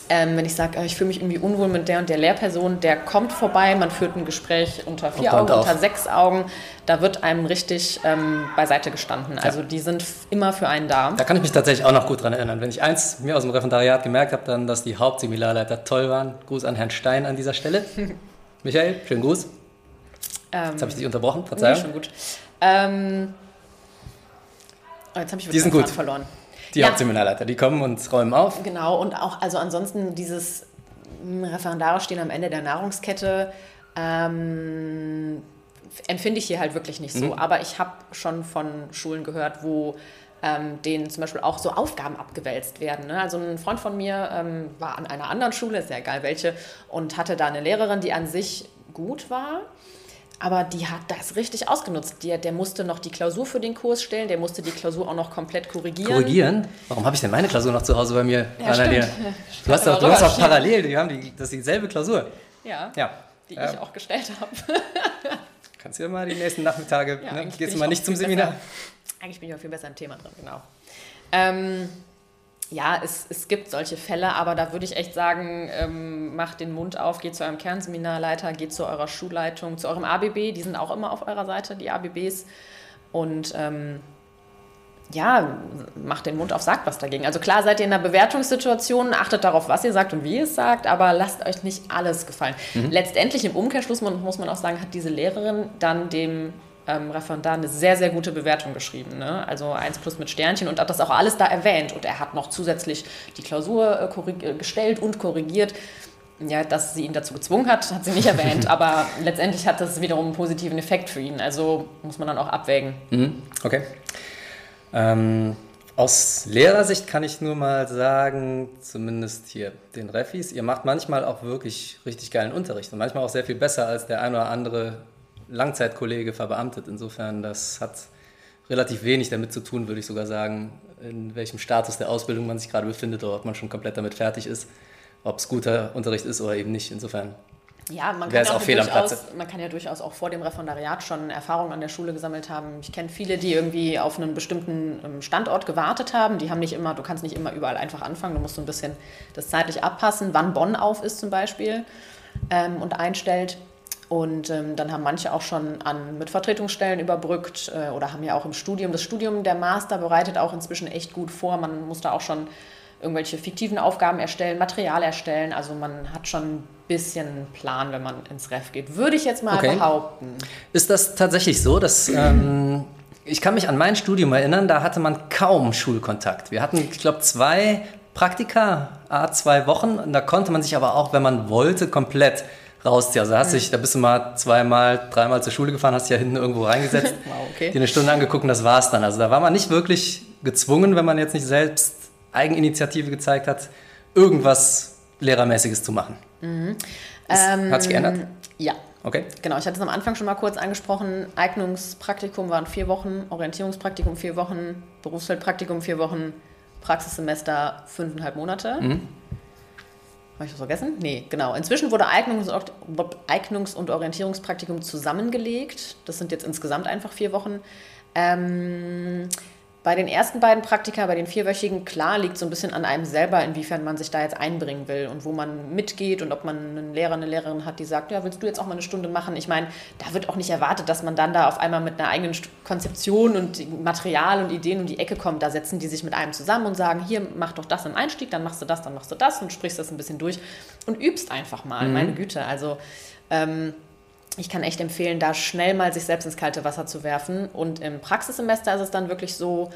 ähm, wenn ich sage, äh, ich fühle mich irgendwie unwohl mit der und der Lehrperson, der kommt vorbei, man führt ein Gespräch unter vier Augen, auf. unter sechs Augen, da wird einem richtig ähm, beiseite gestanden. Also die sind immer für einen da. Da kann ich mich tatsächlich auch noch gut dran erinnern. Wenn ich eins mir aus dem Referendariat gemerkt habe, dann, dass die Hauptsemilarleiter toll waren. Gruß an Herrn Stein an dieser Stelle. [LAUGHS] Michael, schönen Gruß. Ähm, jetzt habe ich dich unterbrochen, Verzeihung. Nee, schon gut. Ähm, oh, jetzt habe ich die sind gut. verloren. Die ja. Hauptseminarleiter, die kommen und räumen auf. Genau, und auch, also ansonsten dieses hm, Referendare stehen am Ende der Nahrungskette, ähm, empfinde ich hier halt wirklich nicht so. Mhm. Aber ich habe schon von Schulen gehört, wo ähm, denen zum Beispiel auch so Aufgaben abgewälzt werden. Ne? Also ein Freund von mir ähm, war an einer anderen Schule, ist ja egal welche, und hatte da eine Lehrerin, die an sich gut war, aber die hat das richtig ausgenutzt. Der, der musste noch die Klausur für den Kurs stellen, der musste die Klausur auch noch komplett korrigieren. Korrigieren? Warum habe ich denn meine Klausur noch zu Hause bei mir? Ja, stimmt. Du hast, auch, du hast auch parallel, die haben die, das ist dieselbe Klausur. Ja, ja. die ja. ich auch gestellt habe. [LAUGHS] Kannst du ja mal die nächsten Nachmittage, ja, ne? gehst du mal nicht zum Seminar? Besser. Eigentlich bin ich auch viel besser im Thema drin, genau. Ähm, ja, es, es gibt solche Fälle, aber da würde ich echt sagen, ähm, macht den Mund auf, geht zu eurem Kernseminarleiter, geht zu eurer Schulleitung, zu eurem ABB, die sind auch immer auf eurer Seite, die ABBs. Und ähm, ja, macht den Mund auf, sagt was dagegen. Also klar seid ihr in einer Bewertungssituation, achtet darauf, was ihr sagt und wie ihr es sagt, aber lasst euch nicht alles gefallen. Mhm. Letztendlich im Umkehrschluss muss man auch sagen, hat diese Lehrerin dann dem ähm, Referendar eine sehr, sehr gute Bewertung geschrieben. Ne? Also 1 plus mit Sternchen und hat das auch alles da erwähnt. Und er hat noch zusätzlich die Klausur äh, äh, gestellt und korrigiert. Ja, dass sie ihn dazu gezwungen hat, hat sie nicht erwähnt, [LAUGHS] aber letztendlich hat das wiederum einen positiven Effekt für ihn. Also muss man dann auch abwägen. Mhm. Okay. Ähm, aus Lehrersicht kann ich nur mal sagen, zumindest hier den Refis, ihr macht manchmal auch wirklich richtig geilen Unterricht und manchmal auch sehr viel besser als der ein oder andere Langzeitkollege verbeamtet. Insofern, das hat relativ wenig damit zu tun, würde ich sogar sagen, in welchem Status der Ausbildung man sich gerade befindet oder ob man schon komplett damit fertig ist, ob es guter Unterricht ist oder eben nicht. Insofern. Ja, man kann, ja auch durchaus, man kann ja durchaus auch vor dem Referendariat schon Erfahrungen an der Schule gesammelt haben. Ich kenne viele, die irgendwie auf einen bestimmten ähm, Standort gewartet haben. Die haben nicht immer, du kannst nicht immer überall einfach anfangen. Du musst so ein bisschen das zeitlich abpassen, wann Bonn auf ist zum Beispiel ähm, und einstellt. Und ähm, dann haben manche auch schon an Mitvertretungsstellen überbrückt äh, oder haben ja auch im Studium, das Studium der Master bereitet auch inzwischen echt gut vor. Man muss da auch schon irgendwelche fiktiven Aufgaben erstellen, Material erstellen. Also man hat schon ein bisschen Plan, wenn man ins Ref geht. Würde ich jetzt mal okay. behaupten. Ist das tatsächlich so, dass... Ähm, ich kann mich an mein Studium erinnern, da hatte man kaum Schulkontakt. Wir hatten, ich glaube, zwei Praktika, a zwei Wochen. Und da konnte man sich aber auch, wenn man wollte, komplett rausziehen. Also hast dich, da bist du mal zweimal, dreimal zur Schule gefahren, hast dich ja hinten irgendwo reingesetzt, [LAUGHS] wow, okay. dir eine Stunde angeguckt und das war's dann. Also da war man nicht wirklich gezwungen, wenn man jetzt nicht selbst Eigeninitiative gezeigt hat, irgendwas Lehrermäßiges zu machen. Mhm. Ähm, hat sich geändert? Ja. Okay. Genau, ich hatte es am Anfang schon mal kurz angesprochen. Eignungspraktikum waren vier Wochen, Orientierungspraktikum vier Wochen, Berufsfeldpraktikum vier Wochen, Praxissemester fünfeinhalb Monate. Mhm. Habe ich das vergessen? Nee, genau. Inzwischen wurde Eignungs- und Orientierungspraktikum zusammengelegt. Das sind jetzt insgesamt einfach vier Wochen. Ähm, bei den ersten beiden Praktika, bei den vierwöchigen, klar liegt so ein bisschen an einem selber, inwiefern man sich da jetzt einbringen will und wo man mitgeht und ob man einen Lehrer, eine Lehrerin hat, die sagt, ja, willst du jetzt auch mal eine Stunde machen? Ich meine, da wird auch nicht erwartet, dass man dann da auf einmal mit einer eigenen Konzeption und Material und Ideen um die Ecke kommt. Da setzen die sich mit einem zusammen und sagen, hier, mach doch das im Einstieg, dann machst du das, dann machst du das und sprichst das ein bisschen durch und übst einfach mal, mhm. meine Güte. Also ähm, ich kann echt empfehlen, da schnell mal sich selbst ins kalte Wasser zu werfen. Und im Praxissemester ist es dann wirklich so,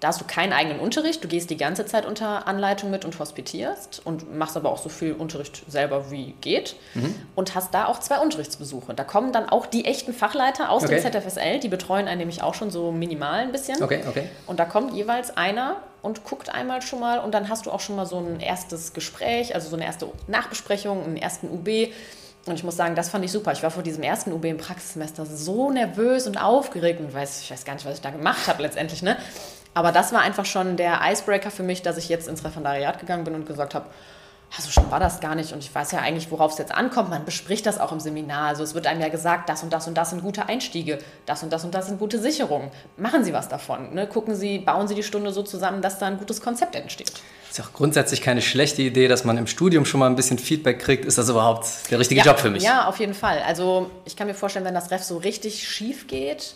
Da hast du keinen eigenen Unterricht, du gehst die ganze Zeit unter Anleitung mit und hospitierst und machst aber auch so viel Unterricht selber wie geht mhm. und hast da auch zwei Unterrichtsbesuche. Da kommen dann auch die echten Fachleiter aus okay. dem ZFSL, die betreuen einen nämlich auch schon so minimal ein bisschen. Okay, okay. Und da kommt jeweils einer und guckt einmal schon mal und dann hast du auch schon mal so ein erstes Gespräch, also so eine erste Nachbesprechung, einen ersten UB. Und ich muss sagen, das fand ich super. Ich war vor diesem ersten UB im Praxissemester so nervös und aufgeregt und weiß, ich weiß gar nicht, was ich da gemacht habe letztendlich. Ne? Aber das war einfach schon der Icebreaker für mich, dass ich jetzt ins Referendariat gegangen bin und gesagt habe, also schon war das gar nicht und ich weiß ja eigentlich, worauf es jetzt ankommt. Man bespricht das auch im Seminar. Also es wird einem ja gesagt, das und das und das sind gute Einstiege, das und das und das sind gute Sicherungen. Machen Sie was davon. Ne? Gucken Sie, bauen Sie die Stunde so zusammen, dass da ein gutes Konzept entsteht. Ist ja auch grundsätzlich keine schlechte Idee, dass man im Studium schon mal ein bisschen Feedback kriegt. Ist das überhaupt der richtige ja, Job für mich? Ja, auf jeden Fall. Also ich kann mir vorstellen, wenn das Ref so richtig schief geht,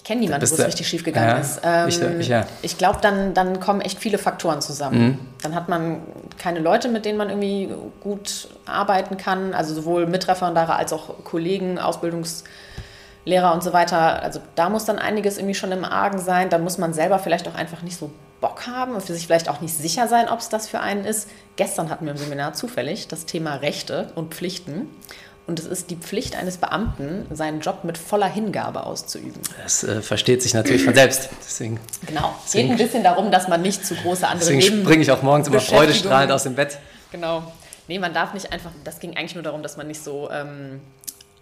ich kenne niemanden, wo es richtig schief gegangen ja, ist. Ähm, ich, ich, ja. ich glaube, dann, dann kommen echt viele Faktoren zusammen. Mhm. Dann hat man keine Leute, mit denen man irgendwie gut arbeiten kann, also sowohl Mitreferendare als auch Kollegen, Ausbildungslehrer und so weiter. Also da muss dann einiges irgendwie schon im Argen sein. Da muss man selber vielleicht auch einfach nicht so Bock haben und für sich vielleicht auch nicht sicher sein, ob es das für einen ist. Gestern hatten wir im Seminar zufällig das Thema Rechte und Pflichten. Und es ist die Pflicht eines Beamten, seinen Job mit voller Hingabe auszuüben. Das äh, versteht sich natürlich von selbst. Deswegen, genau. Es geht ein bisschen darum, dass man nicht zu große andere Deswegen springe ich auch morgens immer freudestrahlend aus dem Bett. Genau. Nee, man darf nicht einfach, das ging eigentlich nur darum, dass man nicht so ähm,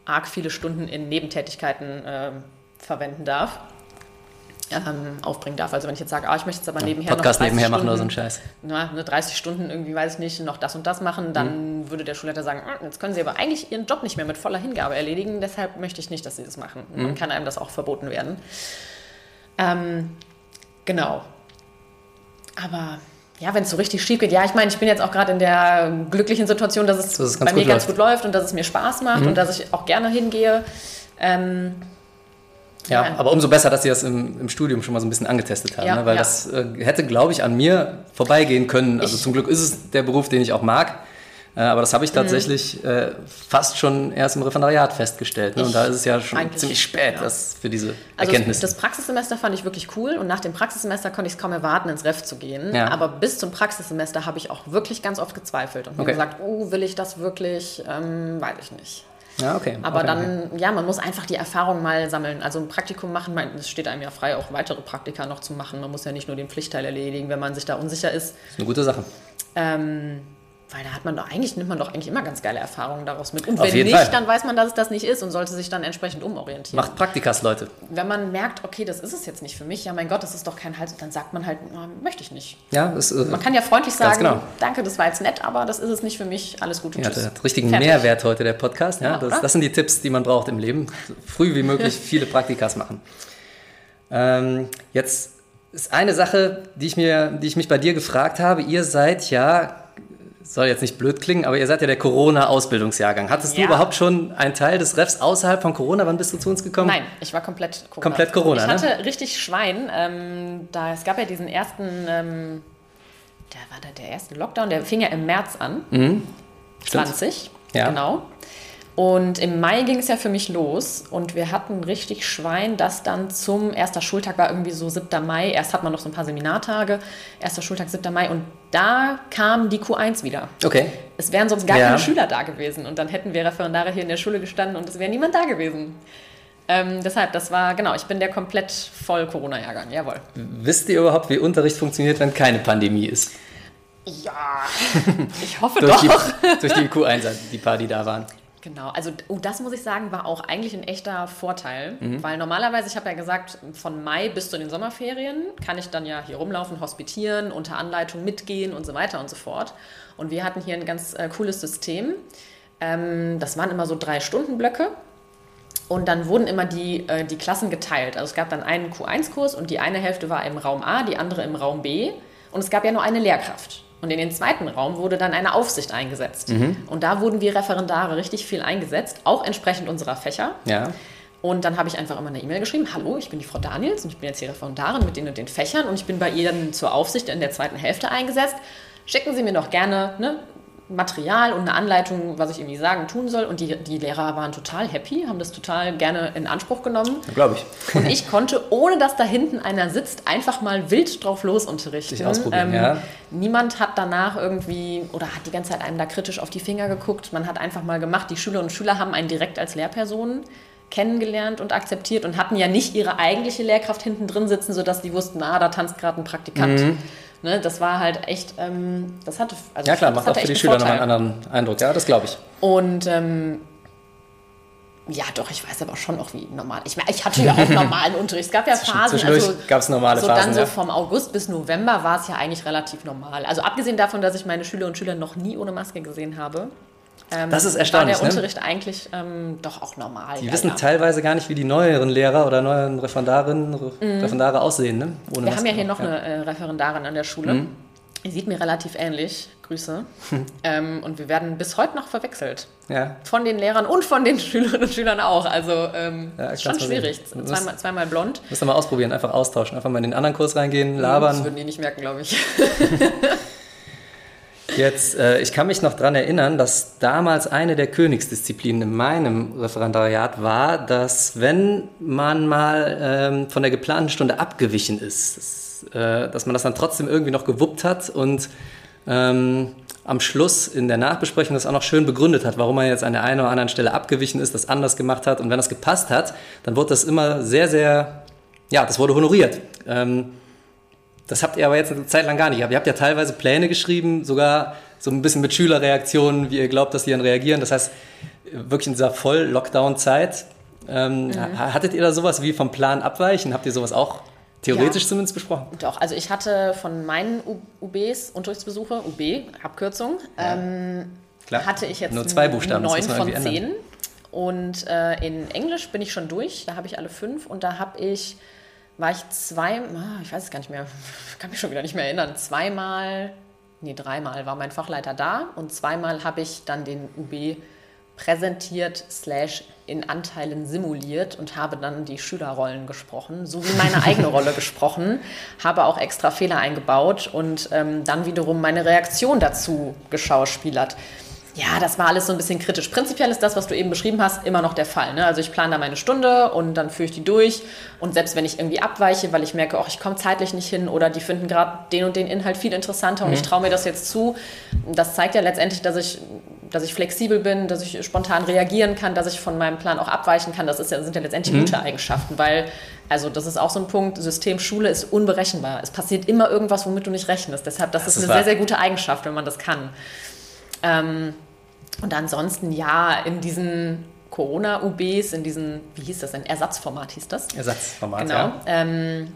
arg viele Stunden in Nebentätigkeiten äh, verwenden darf ähm, aufbringen darf. Also wenn ich jetzt sage, ah, ich möchte jetzt aber nebenher Podcast noch nebenher Stunden, machen oder so einen Scheiß. Na, eine 30 Stunden irgendwie, weiß ich nicht, noch das und das machen, dann mhm. würde der Schulleiter sagen, ah, jetzt können Sie aber eigentlich Ihren Job nicht mehr mit voller Hingabe erledigen, deshalb möchte ich nicht, dass Sie das machen. Mhm. Dann kann einem das auch verboten werden. Ähm, genau. Aber ja, wenn es so richtig schief geht, ja, ich meine, ich bin jetzt auch gerade in der glücklichen Situation, dass es, dass es bei mir ganz gut läuft und dass es mir Spaß macht mhm. und dass ich auch gerne hingehe. Ähm, ja, ja, aber umso besser, dass Sie das im, im, Studium schon mal so ein bisschen angetestet haben, ja, ne? weil ja. das äh, hätte, glaube ich, an mir vorbeigehen können. Also ich, zum Glück ist es der Beruf, den ich auch mag. Äh, aber das habe ich mhm. tatsächlich mhm. äh, fast schon erst im Referendariat festgestellt. Ne? Und da ist es ja schon ziemlich spät das für diese also. Das, Praxissemester fand ich wirklich cool und nach dem Praxissemester konnte ich es kaum erwarten, ins Ref zu gehen. Aber bis zum Praxissemester habe ich auch wirklich ganz oft gezweifelt und mir okay. gesagt, oh, will ich das wirklich? Ähm, weiß ich nicht. Ja, okay. Aber okay, dann, okay. ja, man muss einfach die Erfahrung mal sammeln. Also ein Praktikum machen, es steht einem ja frei, auch weitere Praktika noch zu machen. Man muss ja nicht nur den Pflichtteil erledigen, wenn man sich da unsicher ist. Das ist eine gute Sache. Ähm, weil da hat man doch eigentlich, nimmt man doch eigentlich immer ganz geile Erfahrungen daraus mit. Und Auf wenn nicht, Fall. dann weiß man, dass es das nicht ist und sollte sich dann entsprechend umorientieren. Macht Praktikas, Leute. Wenn man merkt, okay, das ist es jetzt nicht für mich, ja mein Gott, das ist doch kein Halt, dann sagt man halt, möchte ich nicht. Ja, das, äh, man kann ja freundlich sagen, genau. danke, das war jetzt nett, aber das ist es nicht für mich, alles Gute, ja, tschüss. hat richtigen Fertig. Mehrwert heute, der Podcast. Ja, das, das, sind die Tipps, die man braucht im Leben. Früh wie möglich [LAUGHS] viele Praktikas machen. Ähm, jetzt ist eine Sache, die ich, mir, die ich mich bei dir gefragt habe. Ihr seid ja soll jetzt nicht blöd klingen, aber ihr seid ja der Corona-Ausbildungsjahrgang. Hattest ja. du überhaupt schon einen Teil des Refs außerhalb von Corona? Wann bist du zu uns gekommen? Nein, ich war komplett Corona. Komplett Corona, Ich hatte ne? richtig Schwein. Ähm, da, es gab ja diesen ersten, ähm, der war da der erste Lockdown, der fing ja im März an. Mhm. 20, ja. genau. Und im Mai ging es ja für mich los und wir hatten richtig Schwein, dass dann zum erster Schultag war irgendwie so 7. Mai. Erst hat man noch so ein paar Seminartage, erster Schultag 7. Mai und da kam die Q1 wieder. Okay. Es wären sonst gar ja. keine Schüler da gewesen und dann hätten wir Referendare hier in der Schule gestanden und es wäre niemand da gewesen. Ähm, deshalb, das war, genau, ich bin der komplett voll Corona-Jahrgang, jawohl. Wisst ihr überhaupt, wie Unterricht funktioniert, wenn keine Pandemie ist? Ja, ich hoffe durch doch. Die, [LAUGHS] durch die Q1, die paar, die da waren. Genau, also oh, das muss ich sagen, war auch eigentlich ein echter Vorteil, mhm. weil normalerweise, ich habe ja gesagt, von Mai bis zu den Sommerferien kann ich dann ja hier rumlaufen, hospitieren, unter Anleitung mitgehen und so weiter und so fort. Und wir hatten hier ein ganz äh, cooles System. Ähm, das waren immer so drei Stunden Blöcke und dann wurden immer die, äh, die Klassen geteilt. Also es gab dann einen Q1-Kurs und die eine Hälfte war im Raum A, die andere im Raum B. Und es gab ja nur eine Lehrkraft. Und in den zweiten Raum wurde dann eine Aufsicht eingesetzt. Mhm. Und da wurden wir Referendare richtig viel eingesetzt, auch entsprechend unserer Fächer. Ja. Und dann habe ich einfach immer eine E-Mail geschrieben, hallo, ich bin die Frau Daniels und ich bin jetzt hier Referendarin mit den und den Fächern und ich bin bei Ihnen zur Aufsicht in der zweiten Hälfte eingesetzt. Schicken Sie mir doch gerne ne, Material und eine Anleitung, was ich irgendwie sagen, tun soll. Und die, die Lehrer waren total happy, haben das total gerne in Anspruch genommen. Glaube ich. Und ich konnte, ohne dass da hinten einer sitzt, einfach mal wild drauf los unterrichten. Sich ausprobieren, ja. Niemand hat danach irgendwie oder hat die ganze Zeit einem da kritisch auf die Finger geguckt. Man hat einfach mal gemacht. Die Schülerinnen und Schüler haben einen direkt als Lehrperson kennengelernt und akzeptiert und hatten ja nicht ihre eigentliche Lehrkraft hinten drin sitzen, sodass die wussten, ah, da tanzt gerade ein Praktikant. Mhm. Ne, das war halt echt, ähm, das hatte. Also ja klar, macht auch für die Schüler nochmal einen anderen Eindruck, ja, das glaube ich. Und ähm, ja, doch, ich weiß aber schon noch, wie normal. Ich, ich hatte ja auch [LAUGHS] normalen Unterricht. Es gab ja Phasen. Also, gab es normale so Phasen. Dann so vom August bis November war es ja eigentlich relativ normal. Also abgesehen davon, dass ich meine Schüler und Schüler noch nie ohne Maske gesehen habe. Ähm, das ist erstaunlich. War der ne? Unterricht eigentlich ähm, doch auch normal. Die ja, wissen ja. teilweise gar nicht, wie die neueren Lehrer oder neuen Referendarinnen, mhm. Referendare aussehen. Ne? Ohne Wir haben ja hier noch ja. eine äh, Referendarin an der Schule. Mhm. Die sieht mir relativ ähnlich. Grüße. [LAUGHS] ähm, und wir werden bis heute noch verwechselt. Ja. Von den Lehrern und von den [LAUGHS] Schülerinnen und Schülern auch. Also ähm, ja, ist schon schwierig. Zweimal, zweimal blond. Müssen wir mal ausprobieren, einfach austauschen. Einfach mal in den anderen Kurs reingehen, labern. Das würden die nicht merken, glaube ich. [LAUGHS] Jetzt, äh, ich kann mich noch daran erinnern, dass damals eine der Königsdisziplinen in meinem Referendariat war, dass wenn man mal ähm, von der geplanten Stunde abgewichen ist, dass, äh, dass man das dann trotzdem irgendwie noch gewuppt hat und ähm, am Schluss in der Nachbesprechung das auch noch schön begründet hat, warum man jetzt an der einen oder anderen Stelle abgewichen ist, das anders gemacht hat. Und wenn das gepasst hat, dann wurde das immer sehr, sehr, ja, das wurde honoriert. Ähm, das habt ihr aber jetzt eine Zeit lang gar nicht. Aber ihr habt ja teilweise Pläne geschrieben, sogar so ein bisschen mit Schülerreaktionen, wie ihr glaubt, dass die dann reagieren. Das heißt, wirklich in dieser Voll-Lockdown-Zeit, ähm, mhm. hattet ihr da sowas wie vom Plan abweichen? Habt ihr sowas auch theoretisch ja. zumindest besprochen? Doch, also ich hatte von meinen UBs, Unterrichtsbesuche, UB, Abkürzung, ja. ähm, hatte ich jetzt Nur zwei Buchstaben, neun von zehn. Und äh, in Englisch bin ich schon durch, da habe ich alle fünf und da habe ich war ich zwei, ah, ich weiß es gar nicht mehr, [LAUGHS] kann mich schon wieder nicht mehr erinnern, zweimal, nee, dreimal war mein Fachleiter da und zweimal habe ich dann den UB präsentiert, slash in Anteilen simuliert und habe dann die Schülerrollen gesprochen, sowie meine eigene [LAUGHS] Rolle gesprochen, habe auch extra Fehler eingebaut und ähm, dann wiederum meine Reaktion dazu geschauspielert. Ja, das war alles so ein bisschen kritisch. Prinzipiell ist das, was du eben beschrieben hast, immer noch der Fall. Ne? Also ich plane da meine Stunde und dann führe ich die durch. Und selbst wenn ich irgendwie abweiche, weil ich merke, oh, ich komme zeitlich nicht hin oder die finden gerade den und den Inhalt viel interessanter mhm. und ich traue mir das jetzt zu, das zeigt ja letztendlich, dass ich, dass ich flexibel bin, dass ich spontan reagieren kann, dass ich von meinem Plan auch abweichen kann. Das ist ja, sind ja letztendlich mhm. gute Eigenschaften, weil, also das ist auch so ein Punkt, System Schule ist unberechenbar. Es passiert immer irgendwas, womit du nicht rechnest. Deshalb, das, das ist, ist eine wahr. sehr, sehr gute Eigenschaft, wenn man das kann. Ähm, und ansonsten ja, in diesen Corona-UBs, in diesen, wie hieß das denn? Ersatzformat hieß das? Ersatzformat, genau. ja. Ähm,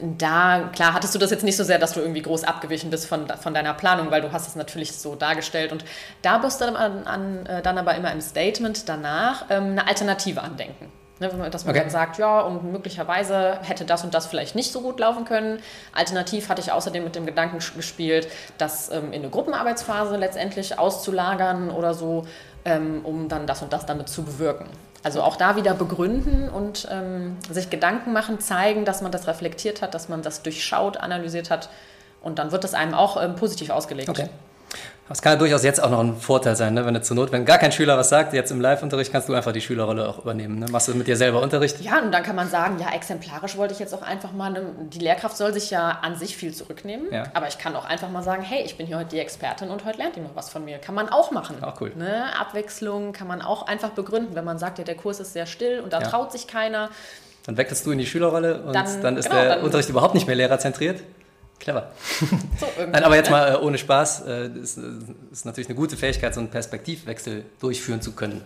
da, klar, hattest du das jetzt nicht so sehr, dass du irgendwie groß abgewichen bist von, von deiner Planung, weil du hast es natürlich so dargestellt. Und da musst du dann, an, an, äh, dann aber immer im Statement danach ähm, eine Alternative andenken. Ne, dass man okay. dann sagt, ja, und möglicherweise hätte das und das vielleicht nicht so gut laufen können. Alternativ hatte ich außerdem mit dem Gedanken gespielt, das ähm, in eine Gruppenarbeitsphase letztendlich auszulagern oder so, ähm, um dann das und das damit zu bewirken. Also auch da wieder begründen und ähm, sich Gedanken machen, zeigen, dass man das reflektiert hat, dass man das durchschaut, analysiert hat. Und dann wird das einem auch ähm, positiv ausgelegt. Okay. Das kann ja durchaus jetzt auch noch ein Vorteil sein, ne? wenn du zur Not, wenn gar kein Schüler was sagt, jetzt im Live-Unterricht kannst du einfach die Schülerrolle auch übernehmen. Ne? Machst du mit dir selber Unterricht? Ja, und dann kann man sagen, ja, exemplarisch wollte ich jetzt auch einfach mal, ne, die Lehrkraft soll sich ja an sich viel zurücknehmen, ja. aber ich kann auch einfach mal sagen, hey, ich bin hier heute die Expertin und heute lernt ihr mal was von mir. Kann man auch machen. Auch cool. Ne? Abwechslung kann man auch einfach begründen, wenn man sagt, ja, der Kurs ist sehr still und da ja. traut sich keiner. Dann wechselst du in die Schülerrolle und dann, dann ist genau, der dann Unterricht überhaupt nicht mehr lehrerzentriert. Clever. [LAUGHS] So, Nein, aber jetzt mal äh, ohne Spaß, äh, ist, ist natürlich eine gute Fähigkeit, so einen Perspektivwechsel durchführen zu können.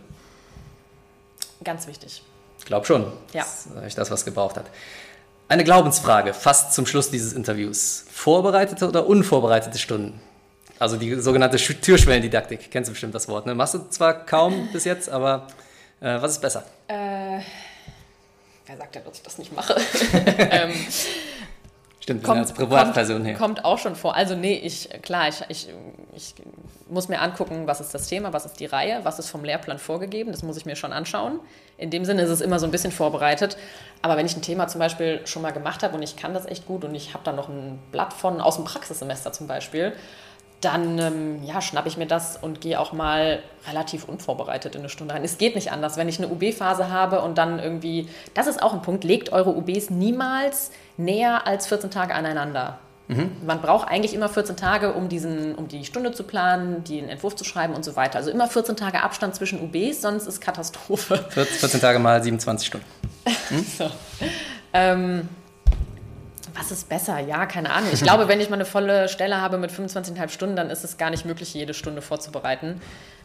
Ganz wichtig. Ich glaube schon. Ja. Das ist das, was gebraucht hat. Eine Glaubensfrage, fast zum Schluss dieses Interviews. Vorbereitete oder unvorbereitete Stunden? Also die sogenannte Türschwellendidaktik. Kennst du bestimmt das Wort, ne? Machst du zwar kaum [LAUGHS] bis jetzt, aber äh, was ist besser? Äh, wer sagt denn, dass ich das nicht mache? [LAUGHS] ähm, Stimmt, kommt, als Privatperson kommt, her. Kommt auch schon vor. Also nee, ich, klar, ich, ich, ich muss mir angucken, was ist das Thema, was ist die Reihe, was ist vom Lehrplan vorgegeben, das muss ich mir schon anschauen. In dem Sinne ist es immer so ein bisschen vorbereitet. Aber wenn ich ein Thema zum Beispiel schon mal gemacht habe und ich kann das echt gut und ich habe dann noch ein Blatt von aus dem Praxissemester zum Beispiel, dann ähm, ja, schnappe ich mir das und gehe auch mal relativ unvorbereitet in eine Stunde rein. Es geht nicht anders. Wenn ich eine UB-Phase habe und dann irgendwie, das ist auch ein Punkt, legt eure UBs niemals näher als 14 Tage aneinander. Mhm. Man braucht eigentlich immer 14 Tage, um, diesen, um die Stunde zu planen, den Entwurf zu schreiben und so weiter. Also immer 14 Tage Abstand zwischen UBs, sonst ist Katastrophe. 14 Tage mal 27 Stunden. [LAUGHS] Hm? so. ähm, was ist besser? Ja, keine Ahnung. Ich glaube, wenn ich mal eine volle Stelle habe mit 25,5 Stunden, dann ist es gar nicht möglich, jede Stunde vorzubereiten.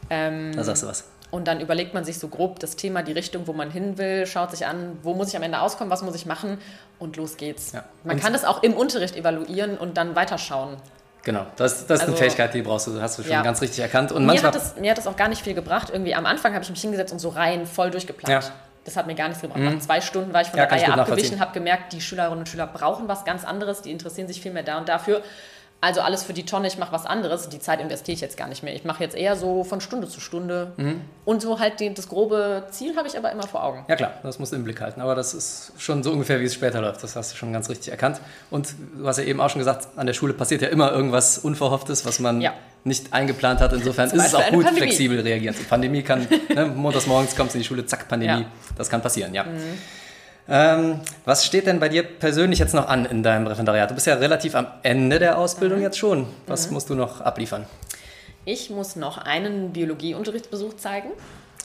Ähm, da sagst du was. Und dann überlegt man sich so grob das Thema, die Richtung, wo man hin will, schaut sich an, wo muss ich am Ende auskommen, was muss ich machen und los geht's. Ja. Man und kann das auch im Unterricht evaluieren und dann weiterschauen. Genau, das, das ist also, eine Fähigkeit, die brauchst du, hast du schon ja. ganz richtig erkannt. Und mir, hat es, mir hat es auch gar nicht viel gebracht. Irgendwie am Anfang habe ich mich hingesetzt und so rein voll durchgeplant. Ja. Das hat mir gar nichts gebracht. Mhm. Nach zwei Stunden war ich von ja, der Reihe abgewichen, habe gemerkt, die Schülerinnen und Schüler brauchen was ganz anderes, die interessieren sich viel mehr da und dafür. Also alles für die Tonne, ich mache was anderes. Die Zeit investiere ich jetzt gar nicht mehr. Ich mache jetzt eher so von Stunde zu Stunde. Mhm. Und so halt die, das grobe Ziel habe ich aber immer vor Augen. Ja klar, das musst du im Blick halten. Aber das ist schon so ungefähr, wie es später läuft. Das hast du schon ganz richtig erkannt. Und du hast ja eben auch schon gesagt, an der Schule passiert ja immer irgendwas Unverhofftes, was man ja. Nicht eingeplant hat. Insofern ist es auch gut, Pandemie. flexibel reagieren. Die Pandemie kann, [LAUGHS] ne, montags morgens kommst du in die Schule, zack, Pandemie. Ja. Das kann passieren, ja. Mhm. Ähm, was steht denn bei dir persönlich jetzt noch an in deinem Referendariat? Du bist ja relativ am Ende der Ausbildung mhm. jetzt schon. Was mhm. musst du noch abliefern? Ich muss noch einen Biologieunterrichtsbesuch zeigen.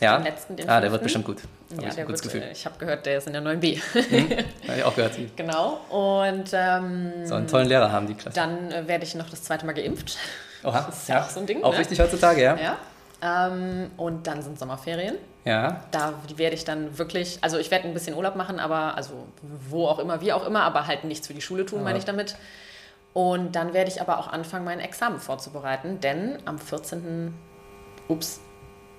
Ja. Den letzten, den ah, der wird bestimmt gut. Hab ja, ich der wird, Gefühl. ich habe gehört, der ist in der 9b. Mhm. [LAUGHS] Habe ich auch gehört. genau. Und ähm, so einen tollen Lehrer haben die Klasse. Dann äh, werde ich noch das zweite Mal geimpft. Oha. Das ist ja auch so ein Ding. Auch ne? wichtig heutzutage, ja. Ja. Ähm, und dann sind Sommerferien. Ja. Da werde ich dann wirklich, also ich werde ein bisschen Urlaub machen, aber also wo auch immer, wie auch immer, aber halt nichts für die Schule tun, ja. meine ich damit. Und dann werde ich aber auch anfangen, mein Examen vorzubereiten, denn am 14. Ups.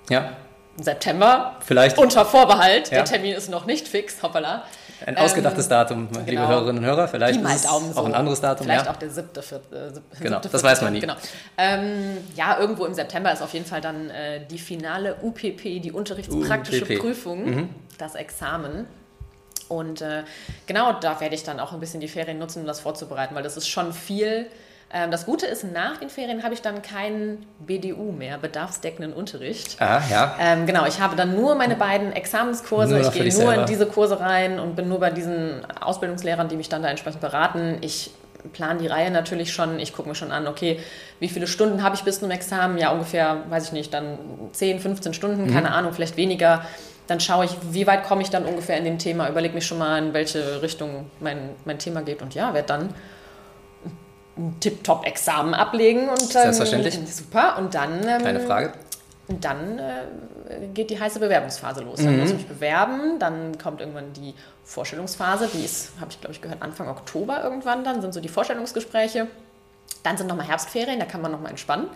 Ja. September. Vielleicht. Unter Vorbehalt. Ja. Der Termin ist noch nicht fix, hoppala. Ein ausgedachtes ähm, Datum, genau. liebe Hörerinnen und Hörer. Vielleicht ist auch so. ein anderes Datum. Vielleicht ja. auch der siebte, vierte. Äh, siebte, genau, das weiß man nie. Genau. Ähm, ja, irgendwo im September ist auf jeden Fall dann äh, die finale UPP, die unterrichtspraktische UPP. Prüfung, mhm. das Examen. Und äh, genau da werde ich dann auch ein bisschen die Ferien nutzen, um das vorzubereiten, weil das ist schon viel das Gute ist, nach den Ferien habe ich dann keinen BDU mehr, bedarfsdeckenden Unterricht. Ah, ja. Ähm, genau, ich habe dann nur meine beiden Examenskurse. Ich gehe nur selber. in diese Kurse rein und bin nur bei diesen Ausbildungslehrern, die mich dann da entsprechend beraten. Ich plane die Reihe natürlich schon. Ich gucke mir schon an, okay, wie viele Stunden habe ich bis zum Examen? Ja, ungefähr, weiß ich nicht, dann 10, 15 Stunden, mhm. keine Ahnung, vielleicht weniger. Dann schaue ich, wie weit komme ich dann ungefähr in dem Thema, überlege mich schon mal, in welche Richtung mein, mein Thema geht und ja, werde dann ein Tip-Top-Examen ablegen. Und, ähm, Selbstverständlich. Super. Und dann. Ähm, Keine Frage. Und dann äh, geht die heiße Bewerbungsphase los. Dann mhm. muss ich mich bewerben, dann kommt irgendwann die Vorstellungsphase, die ist, habe ich glaube ich gehört, Anfang Oktober irgendwann, dann sind so die Vorstellungsgespräche. Dann sind nochmal Herbstferien, da kann man nochmal entspannen.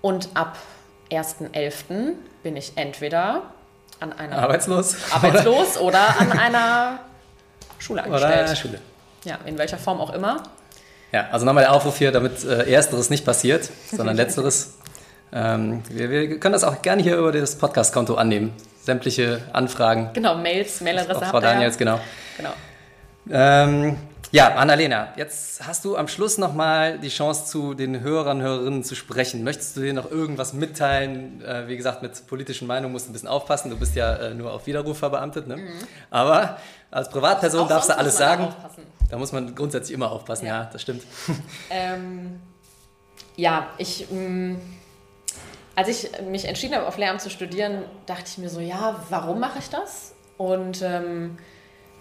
Und ab 1.11. bin ich entweder an einer Arbeitslos, Arbeitslos oder an einer Schule angestellt. Oder Schule. Ja, in welcher Form auch immer. Ja, also nochmal der Aufruf hier, damit äh, Ersteres nicht passiert, sondern Letzteres. Ähm, wir, wir, können das auch gerne hier über das Podcast-Konto annehmen. Sämtliche Anfragen. Genau, Mails, Mailadresse Frau Daniels, genau. genau. Ähm, ja, Annalena, jetzt hast du am Schluss nochmal die Chance, zu den Hörern und Hörerinnen zu sprechen. Möchtest du dir noch irgendwas mitteilen? Äh, wie gesagt, mit politischen Meinungen musst du ein bisschen aufpassen. Du bist ja äh, nur auf Widerruf verbeamtet. Ne? Mhm. Aber als Privatperson darfst du alles sagen. Da muss man grundsätzlich immer aufpassen, ja, ja das stimmt. [LAUGHS] Ähm, ja, ich, mh, mm, als ich mich entschieden habe, auf Lehramt zu studieren, dachte ich mir so, ja, warum mache ich das? Und ähm,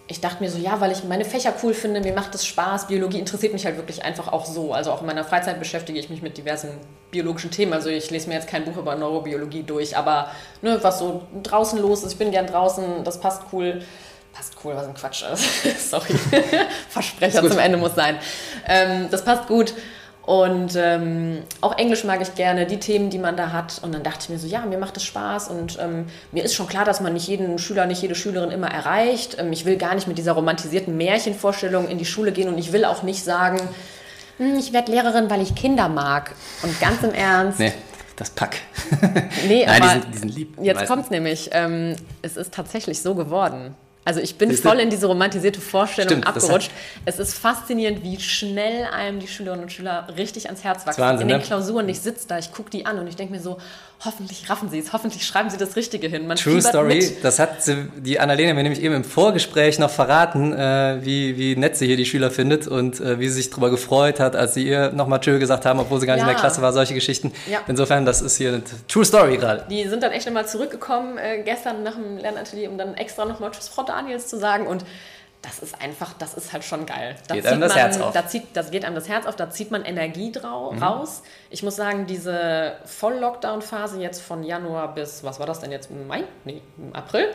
ich dachte mir so, ja, weil ich meine Fächer cool finde, mir macht es Spaß, Biologie interessiert mich halt wirklich einfach auch so. Also auch in meiner Freizeit beschäftige ich mich mit diversen biologischen Themen. Also ich lese mir jetzt kein Buch über Neurobiologie durch, aber ne, was so draußen los ist, ich bin gern draußen, das passt cool passt cool, was ein Quatsch ist. [LAUGHS] Sorry, [LAUGHS] Versprecher zum Ende muss sein. Ähm, das passt gut. Und ähm, auch Englisch mag ich gerne, die Themen, die man da hat. Und dann dachte ich mir so, ja, mir macht es Spaß. Und ähm, mir ist schon klar, dass man nicht jeden Schüler, nicht jede Schülerin immer erreicht. Ähm, ich will gar nicht mit dieser romantisierten Märchenvorstellung in die Schule gehen. Und ich will auch nicht sagen, hm, ich werde Lehrerin, weil ich Kinder mag. Und ganz im Ernst. Nee das Pack. Nee, [LAUGHS] Nein, aber die sind, die sind lieb. Jetzt kommt es nämlich. Ähm, es ist tatsächlich so geworden Also ich bin voll in diese romantisierte Vorstellung Stimmt, abgerutscht. Es ist faszinierend, wie schnell einem die Schülerinnen und Schüler richtig ans Herz wachsen. Wahnsinn, in den ne? Klausuren, ich sitze da, ich gucke die an und ich denke mir so, hoffentlich raffen sie es, hoffentlich schreiben sie das Richtige hin. Man True Story, mit. das hat die Annalena mir nämlich eben im Vorgespräch noch verraten, äh, wie, wie nett sie hier die Schüler findet und äh, wie sie sich darüber gefreut hat, als sie ihr nochmal Tschö gesagt haben, obwohl sie gar nicht ja. in der Klasse war, solche Geschichten. Ja. Insofern, das ist hier eine True Story gerade. Die sind dann echt nochmal zurückgekommen äh, gestern nach dem Lernatelier, um dann extra nochmal Tschüss Frau Daniels zu sagen und das ist einfach, das ist halt schon geil. Da geht einem das man, Herz auf. Da zieht, das geht einem das Herz auf, da zieht man Energie drau mhm. raus. Ich muss sagen, diese Voll-Lockdown-Phase jetzt von Januar bis, was war das denn jetzt, Mai? Nee, April?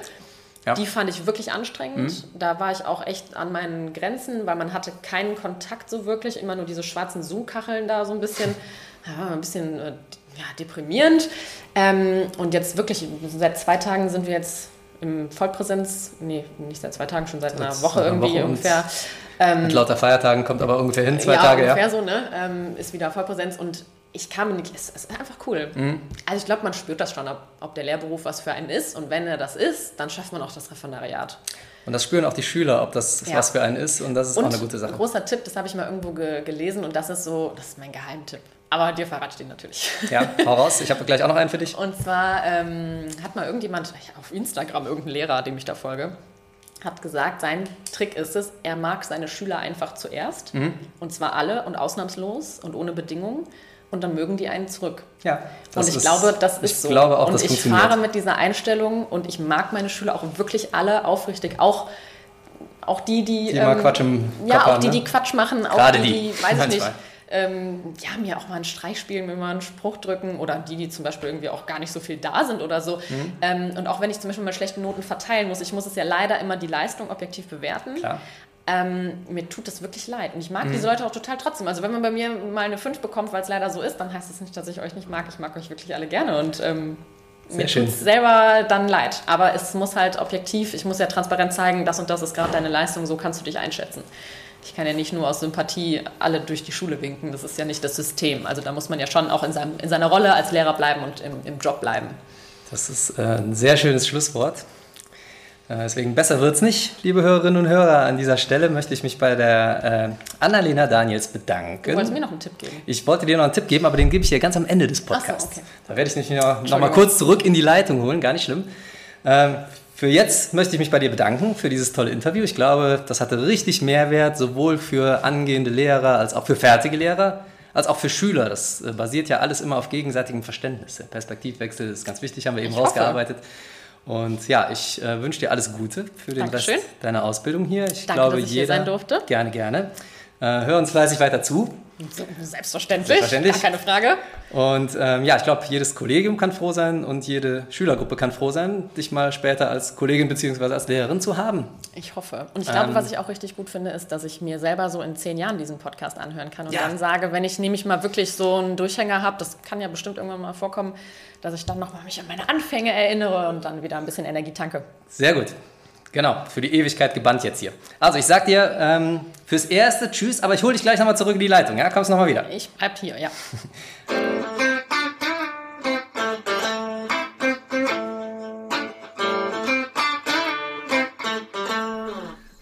Ja. Die fand ich wirklich anstrengend. Mhm. Da war ich auch echt an meinen Grenzen, weil man hatte keinen Kontakt so wirklich, immer nur diese schwarzen Zoom-Kacheln da so ein bisschen, [LAUGHS] ja, ein bisschen äh, ja, deprimierend. Ähm, und jetzt wirklich, seit zwei Tagen sind wir jetzt im Vollpräsenz, nee, nicht seit zwei Tagen, schon seit einer Woche irgendwie Woche ungefähr. Ähm, mit lauter Feiertagen kommt aber ungefähr hin, zwei ja, Tage, ungefähr ja. so, ne? Ähm, ist wieder Vollpräsenz und ich kam nicht, es ist einfach cool. Mhm. Also ich glaube, man spürt das schon, ob, ob der Lehrberuf was für einen ist und wenn er das ist, dann schafft man auch das Referendariat. Und das spüren auch die Schüler, ob das ja. was für einen ist und das ist und auch eine gute Sache. Ein großer Tipp, das habe ich mal irgendwo ge gelesen und das ist so, das ist mein Geheimtipp. Aber dir verrate ich den natürlich. Ja, hau raus. Ich habe gleich auch noch einen für dich. Und zwar ähm, hat mal irgendjemand auf Instagram, irgendein Lehrer, dem ich da folge, hat gesagt, sein Trick ist es, er mag seine Schüler einfach zuerst. Mhm. Und zwar alle und ausnahmslos und ohne Bedingungen. Und dann mögen die einen zurück. Ja. Und ich ist, glaube, das ist so. Glaube auch, und ich fahre mit dieser Einstellung und ich mag meine Schüler auch wirklich alle aufrichtig. Auch auch die, die, die ähm, Quatsch im ja, Kopf auch haben, die, ne? die Quatsch machen, auch Gerade die, die, weiß ich nicht, ähm, ja, mir auch mal einen Streich spielen, mir mal einen Spruch drücken oder die, die zum Beispiel irgendwie auch gar nicht so viel da sind oder so. Mhm. Ähm, und auch wenn ich zum Beispiel mal schlechte Noten verteilen muss, ich muss es ja leider immer die Leistung objektiv bewerten. Klar. Ähm, mir tut das wirklich leid. Und ich mag mhm. diese Leute auch total trotzdem. Also wenn man bei mir mal eine 5 bekommt, weil es leider so ist, dann heißt das nicht, dass ich euch nicht mag. Ich mag euch wirklich alle gerne. Und ähm, mir tut es selber dann leid. Aber es muss halt objektiv, ich muss ja transparent zeigen, das und das ist gerade deine Leistung, so kannst du dich einschätzen ich kann ja nicht nur aus Sympathie alle durch die Schule winken. Das ist ja nicht das System. Also da muss man ja schon auch in, seinem, in seiner Rolle als Lehrer bleiben und im, im Job bleiben. Das ist äh, ein sehr schönes Schlusswort. Äh, deswegen besser wird es nicht, liebe Hörerinnen und Hörer. An dieser Stelle möchte ich mich bei der äh, Annalena Daniels bedanken. Du wolltest mir noch einen Tipp geben. Ich wollte dir noch einen Tipp geben, aber den gebe ich dir ganz am Ende des Podcasts. So, okay. Da werde ich mich noch, noch mal kurz zurück in die Leitung holen, gar nicht schlimm. Ähm, für jetzt möchte ich mich bei dir bedanken für dieses tolle Interview. Ich glaube, das hatte richtig Mehrwert, sowohl für angehende Lehrer als auch für fertige Lehrer, als auch für Schüler. Das äh, basiert ja alles immer auf gegenseitigem Verständnis. Der Perspektivwechsel ist ganz wichtig, haben wir eben ich rausgearbeitet. Hoffe. Und ja, ich äh, wünsche dir alles Gute für den Dankeschön. Rest deiner Ausbildung hier. Ich Danke, glaube, dass ich jeder, hier sein durfte. Gerne, gerne. Äh, hör uns fleißig weiter zu. Selbstverständlich, Selbstverständlich. gar keine Frage. Und ähm, ja, ich glaube, jedes Kollegium kann froh sein und jede Schülergruppe kann froh sein, dich mal später als Kollegin bzw. als Lehrerin zu haben. Ich hoffe. Und ich glaube, ähm, was ich auch richtig gut finde, ist, dass ich mir selber so in zehn Jahren diesen Podcast anhören kann und ja. dann sage, wenn ich nämlich mal wirklich so einen Durchhänger habe, das kann ja bestimmt irgendwann mal vorkommen, dass ich dann nochmal mich an meine Anfänge erinnere und dann wieder ein bisschen Energie tanke. Sehr gut. Genau, für die Ewigkeit gebannt jetzt hier. Also ich sag dir ähm, fürs Erste Tschüss, aber ich hole dich gleich nochmal zurück in die Leitung. Ja, kommst nochmal wieder. Ich bleib hier, ja.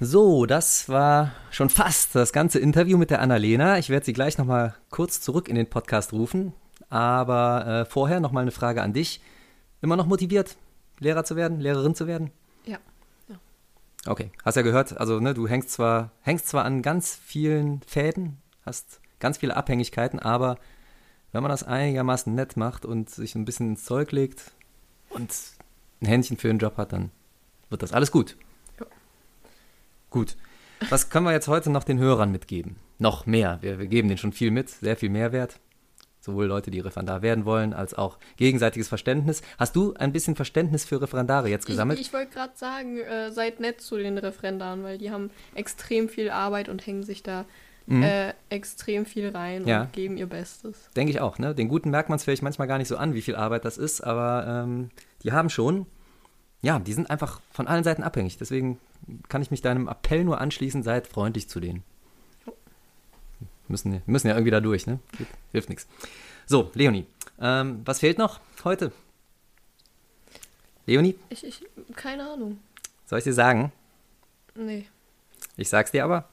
So, das war schon fast das ganze Interview mit der Annalena. Ich werde sie gleich nochmal kurz zurück in den Podcast rufen. Aber äh, vorher nochmal eine Frage an dich. Immer noch motiviert, Lehrer zu werden, Lehrerin zu werden? Okay, hast ja gehört, also ne, du hängst zwar, hängst zwar an ganz vielen Fäden, hast ganz viele Abhängigkeiten, aber wenn man das einigermaßen nett macht und sich ein bisschen ins Zeug legt und ein Händchen für den Job hat, dann wird das alles gut. Ja. Gut. Was können wir jetzt heute noch den Hörern mitgeben? Noch mehr. Wir, wir geben denen schon viel mit, sehr viel Mehrwert sowohl Leute, die Referendar werden wollen, als auch gegenseitiges Verständnis. Hast du ein bisschen Verständnis für Referendare jetzt gesammelt? Ich, ich wollte gerade sagen, äh, seid nett zu den Referendaren, weil die haben extrem viel Arbeit und hängen sich da mhm. äh, extrem viel rein ja. und geben ihr Bestes. Denke ich auch. Ne? Den Guten merkt man es vielleicht manchmal gar nicht so an, wie viel Arbeit das ist, aber ähm, die haben schon, ja, die sind einfach von allen Seiten abhängig. Deswegen kann ich mich deinem Appell nur anschließen, seid freundlich zu denen. Müssen, müssen ja irgendwie da durch, ne? Hilft nichts. So, Leonie, ähm, was fehlt noch heute? Leonie? Ich, ich, keine Ahnung. Soll ich dir sagen? Nee. Ich sag's dir aber.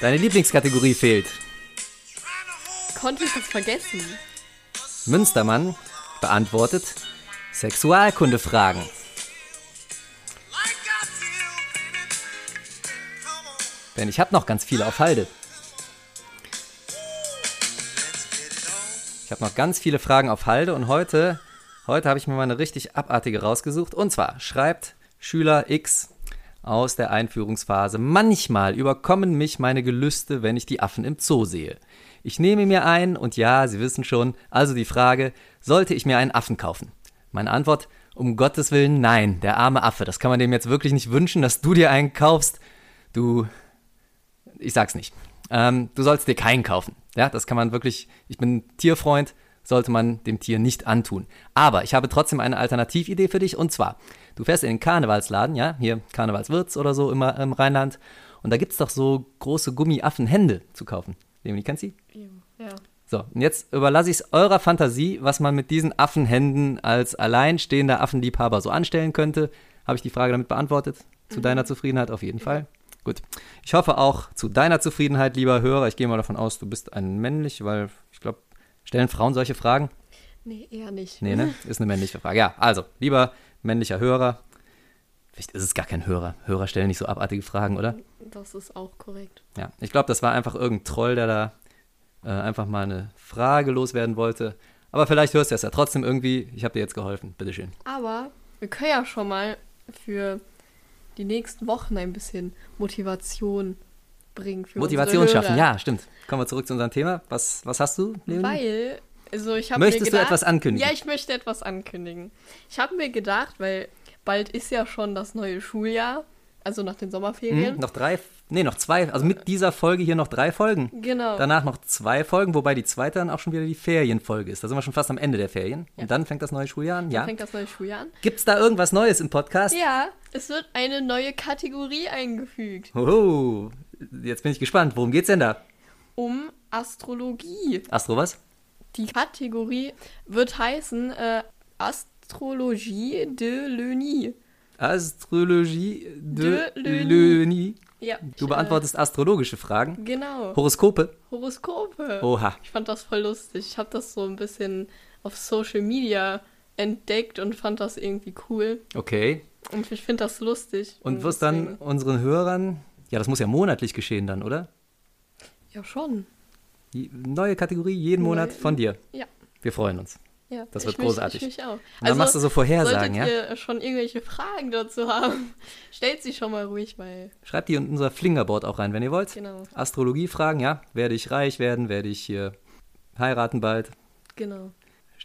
Deine Lieblingskategorie fehlt. Konnte ich das vergessen? Münstermann beantwortet Sexualkundefragen. Denn ich habe noch ganz viele auf Halde. Ich habe noch ganz viele Fragen auf Halde und heute, heute habe ich mir mal eine richtig abartige rausgesucht. Und zwar schreibt Schüler X aus der Einführungsphase. Manchmal überkommen mich meine Gelüste, wenn ich die Affen im Zoo sehe. Ich nehme mir einen und ja, Sie wissen schon, also die Frage, sollte ich mir einen Affen kaufen? Meine Antwort, um Gottes Willen, nein, der arme Affe, das kann man dem jetzt wirklich nicht wünschen, dass du dir einen kaufst. Du, ich sag's nicht. Ähm, du sollst dir keinen kaufen. Ja, das kann man wirklich, ich bin Tierfreund, sollte man dem Tier nicht antun. Aber ich habe trotzdem eine Alternatividee für dich und zwar, du fährst in den Karnevalsladen, ja, hier Karnevalswirts oder so immer im Rheinland und da gibt's doch so große Gummiaffenhände zu kaufen. Leonie, kennst du Ja. So, und jetzt überlasse ich es eurer Fantasie, was man mit diesen Affenhänden als alleinstehender Affenliebhaber so anstellen könnte. Habe ich die Frage damit beantwortet? Zu mhm. deiner Zufriedenheit auf jeden Fall. Gut. Ich hoffe auch zu deiner Zufriedenheit, lieber Hörer. Ich gehe mal davon aus, du bist ein männlich, weil ich glaube, stellen Frauen solche Fragen? Nee, eher nicht. Nee, ne? [LAUGHS] Ist eine männliche Frage. Ja, also, lieber männlicher Hörer. Vielleicht ist es gar kein Hörer. Hörer stellen nicht so abartige Fragen, oder? Das ist auch korrekt. Ja, ich glaube, das war einfach irgendein Troll, der da äh, einfach mal eine Frage loswerden wollte. Aber vielleicht hörst du es ja trotzdem irgendwie. Ich habe dir jetzt geholfen. Bitteschön. Aber wir können ja schon mal für die nächsten Wochen ein bisschen Motivation bringen. Für Motivation schaffen, ja, stimmt. Kommen wir zurück zu unserem Thema. Was, was hast du, Leonie? Weil, also ich habe Möchtest gedacht, du etwas ankündigen? Ja, ich möchte etwas ankündigen. Ich habe mir gedacht, weil bald ist ja schon das neue Schuljahr, also nach den Sommerferien. Hm, noch drei Nee, noch zwei. Also mit dieser Folge hier noch drei Folgen. Genau. Danach noch zwei Folgen, wobei die zweite dann auch schon wieder die Ferienfolge ist. Da sind wir schon fast am Ende der Ferien. Ja. Und dann fängt das neue Schuljahr an. Ja. Dann fängt das neue Schuljahr an. Gibt es da irgendwas Neues im Podcast? Ja, es wird eine neue Kategorie eingefügt. Oh, jetzt bin ich gespannt. Worum geht's denn da? Um Astrologie. Astro was? Die Kategorie wird heißen äh, Astrologie de l'Uni. Astrologie de, de l'Uni. Ja. Du beantwortest astrologische Fragen. Genau. Horoskope. Horoskope. Oha. Ich fand das voll lustig. Ich habe das so ein bisschen auf Social Media entdeckt und fand das irgendwie cool. Okay. Und ich finde das lustig. Und, und wirst dann unseren Hörern, ja, das muss ja monatlich geschehen dann, oder? Ja, schon. Die neue Kategorie jeden Neu Monat von dir. Ja. Wir freuen uns. Ja, das wird großartig. Mich, ich mich auch. Und dann also, machst du so Vorhersagen, ja? ihr schon irgendwelche Fragen dazu haben, [LAUGHS] stellt sie schon mal ruhig, weil. Schreibt die in unser Flingerboard auch rein, wenn ihr wollt. Genau. Astrologie-Fragen, ja. Werde ich reich werden? Werde ich hier heiraten bald? Genau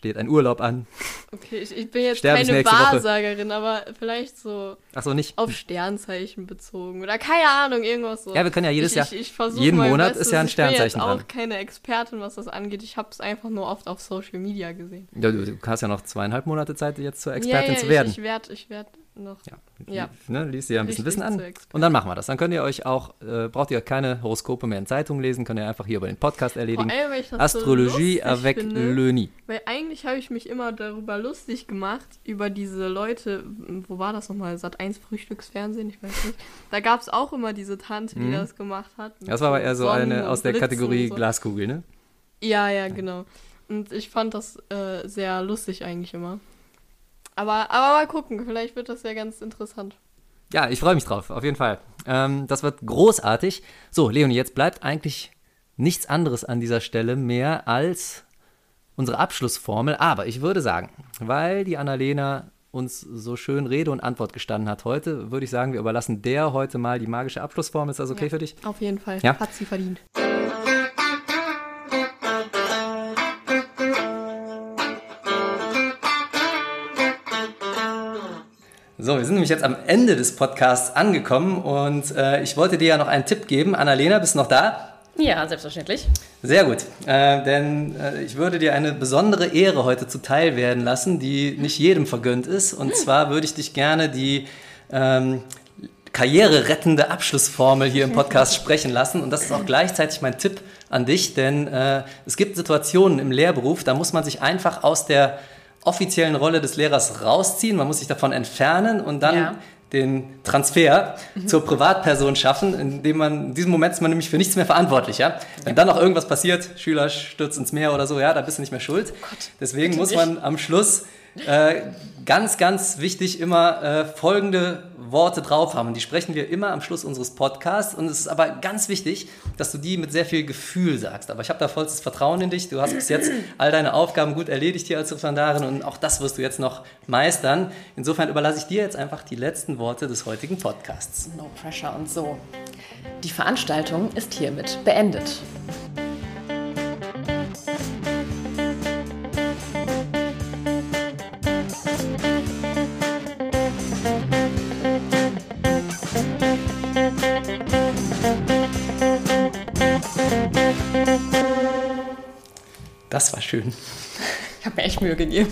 steht ein Urlaub an. Okay, ich, ich bin jetzt keine Wahrsagerin, aber vielleicht so, Ach so nicht. auf Sternzeichen bezogen oder keine Ahnung, irgendwas so. Ja, wir können ja jedes ich, Jahr, ich, jeden Monat ist ja ein Sternzeichen dran. Ich bin jetzt auch keine Expertin, was das angeht. Ich habe es einfach nur oft auf Social Media gesehen. Ja, du, du, hast ja noch zweieinhalb Monate Zeit, jetzt zur Expertin ja, ja, zu werden. Ich, ich werde ich werd noch. Ja, ja. Ne, liest ihr ein bisschen Wissen an. Und dann machen wir das. Dann könnt ihr euch auch, äh, braucht ihr keine Horoskope mehr in Zeitungen lesen, könnt ihr einfach hier über den Podcast erledigen. allem, Astrologie so avec finde, Löni. Weil eigentlich habe ich mich immer darüber lustig gemacht, über diese Leute, wo war das nochmal? Sat 1 Frühstücksfernsehen, ich weiß nicht. Da gab es auch immer diese Tante, die mhm. das gemacht hat. Das war aber eher so eine aus der Kategorie so. Glaskugel, ne? Ja, ja, genau. Und ich fand das äh, sehr lustig eigentlich immer. Aber, aber mal gucken, vielleicht wird das ja ganz interessant. Ja, ich freue mich drauf, auf jeden Fall. Ähm, das wird großartig. So, Leonie, jetzt bleibt eigentlich nichts anderes an dieser Stelle mehr als unsere Abschlussformel. Aber ich würde sagen, weil die Annalena uns so schön Rede und Antwort gestanden hat heute, würde ich sagen, wir überlassen der heute mal die magische Abschlussformel. Ist das okay ja, für dich? Auf jeden Fall. Ja? Hat sie verdient. So, wir sind nämlich jetzt am Ende des Podcasts angekommen und äh, ich wollte dir ja noch einen Tipp geben. Annalena, bist du noch da? Ja, selbstverständlich. Sehr gut, äh, denn äh, ich würde dir eine besondere Ehre heute zuteil werden lassen, die nicht jedem vergönnt ist. Und zwar würde ich dich gerne die ähm, karriererettende Abschlussformel hier im Podcast [LAUGHS] sprechen lassen. Und das ist auch gleichzeitig mein Tipp an dich, denn äh, es gibt Situationen im Lehrberuf, da muss man sich einfach aus der offiziellen Rolle des Lehrers rausziehen, man muss sich davon entfernen und dann ja. den Transfer mhm. zur Privatperson schaffen, indem man, in diesem Moment ist man nämlich für nichts mehr verantwortlich, ja. Wenn dann noch irgendwas passiert, Schüler stürzt ins Meer oder so, ja, da bist du nicht mehr schuld. Oh Deswegen muss man am Schluss äh, ganz, ganz wichtig immer äh, folgende Worte drauf haben. Die sprechen wir immer am Schluss unseres Podcasts. Und es ist aber ganz wichtig, dass du die mit sehr viel Gefühl sagst. Aber ich habe da vollstes Vertrauen in dich. Du hast bis jetzt all deine Aufgaben gut erledigt hier als Referendarin und auch das wirst du jetzt noch meistern. Insofern überlasse ich dir jetzt einfach die letzten Worte des heutigen Podcasts. No pressure und so. Die Veranstaltung ist hiermit beendet. Das war schön. [LAUGHS] Ich habe mir echt Mühe gegeben.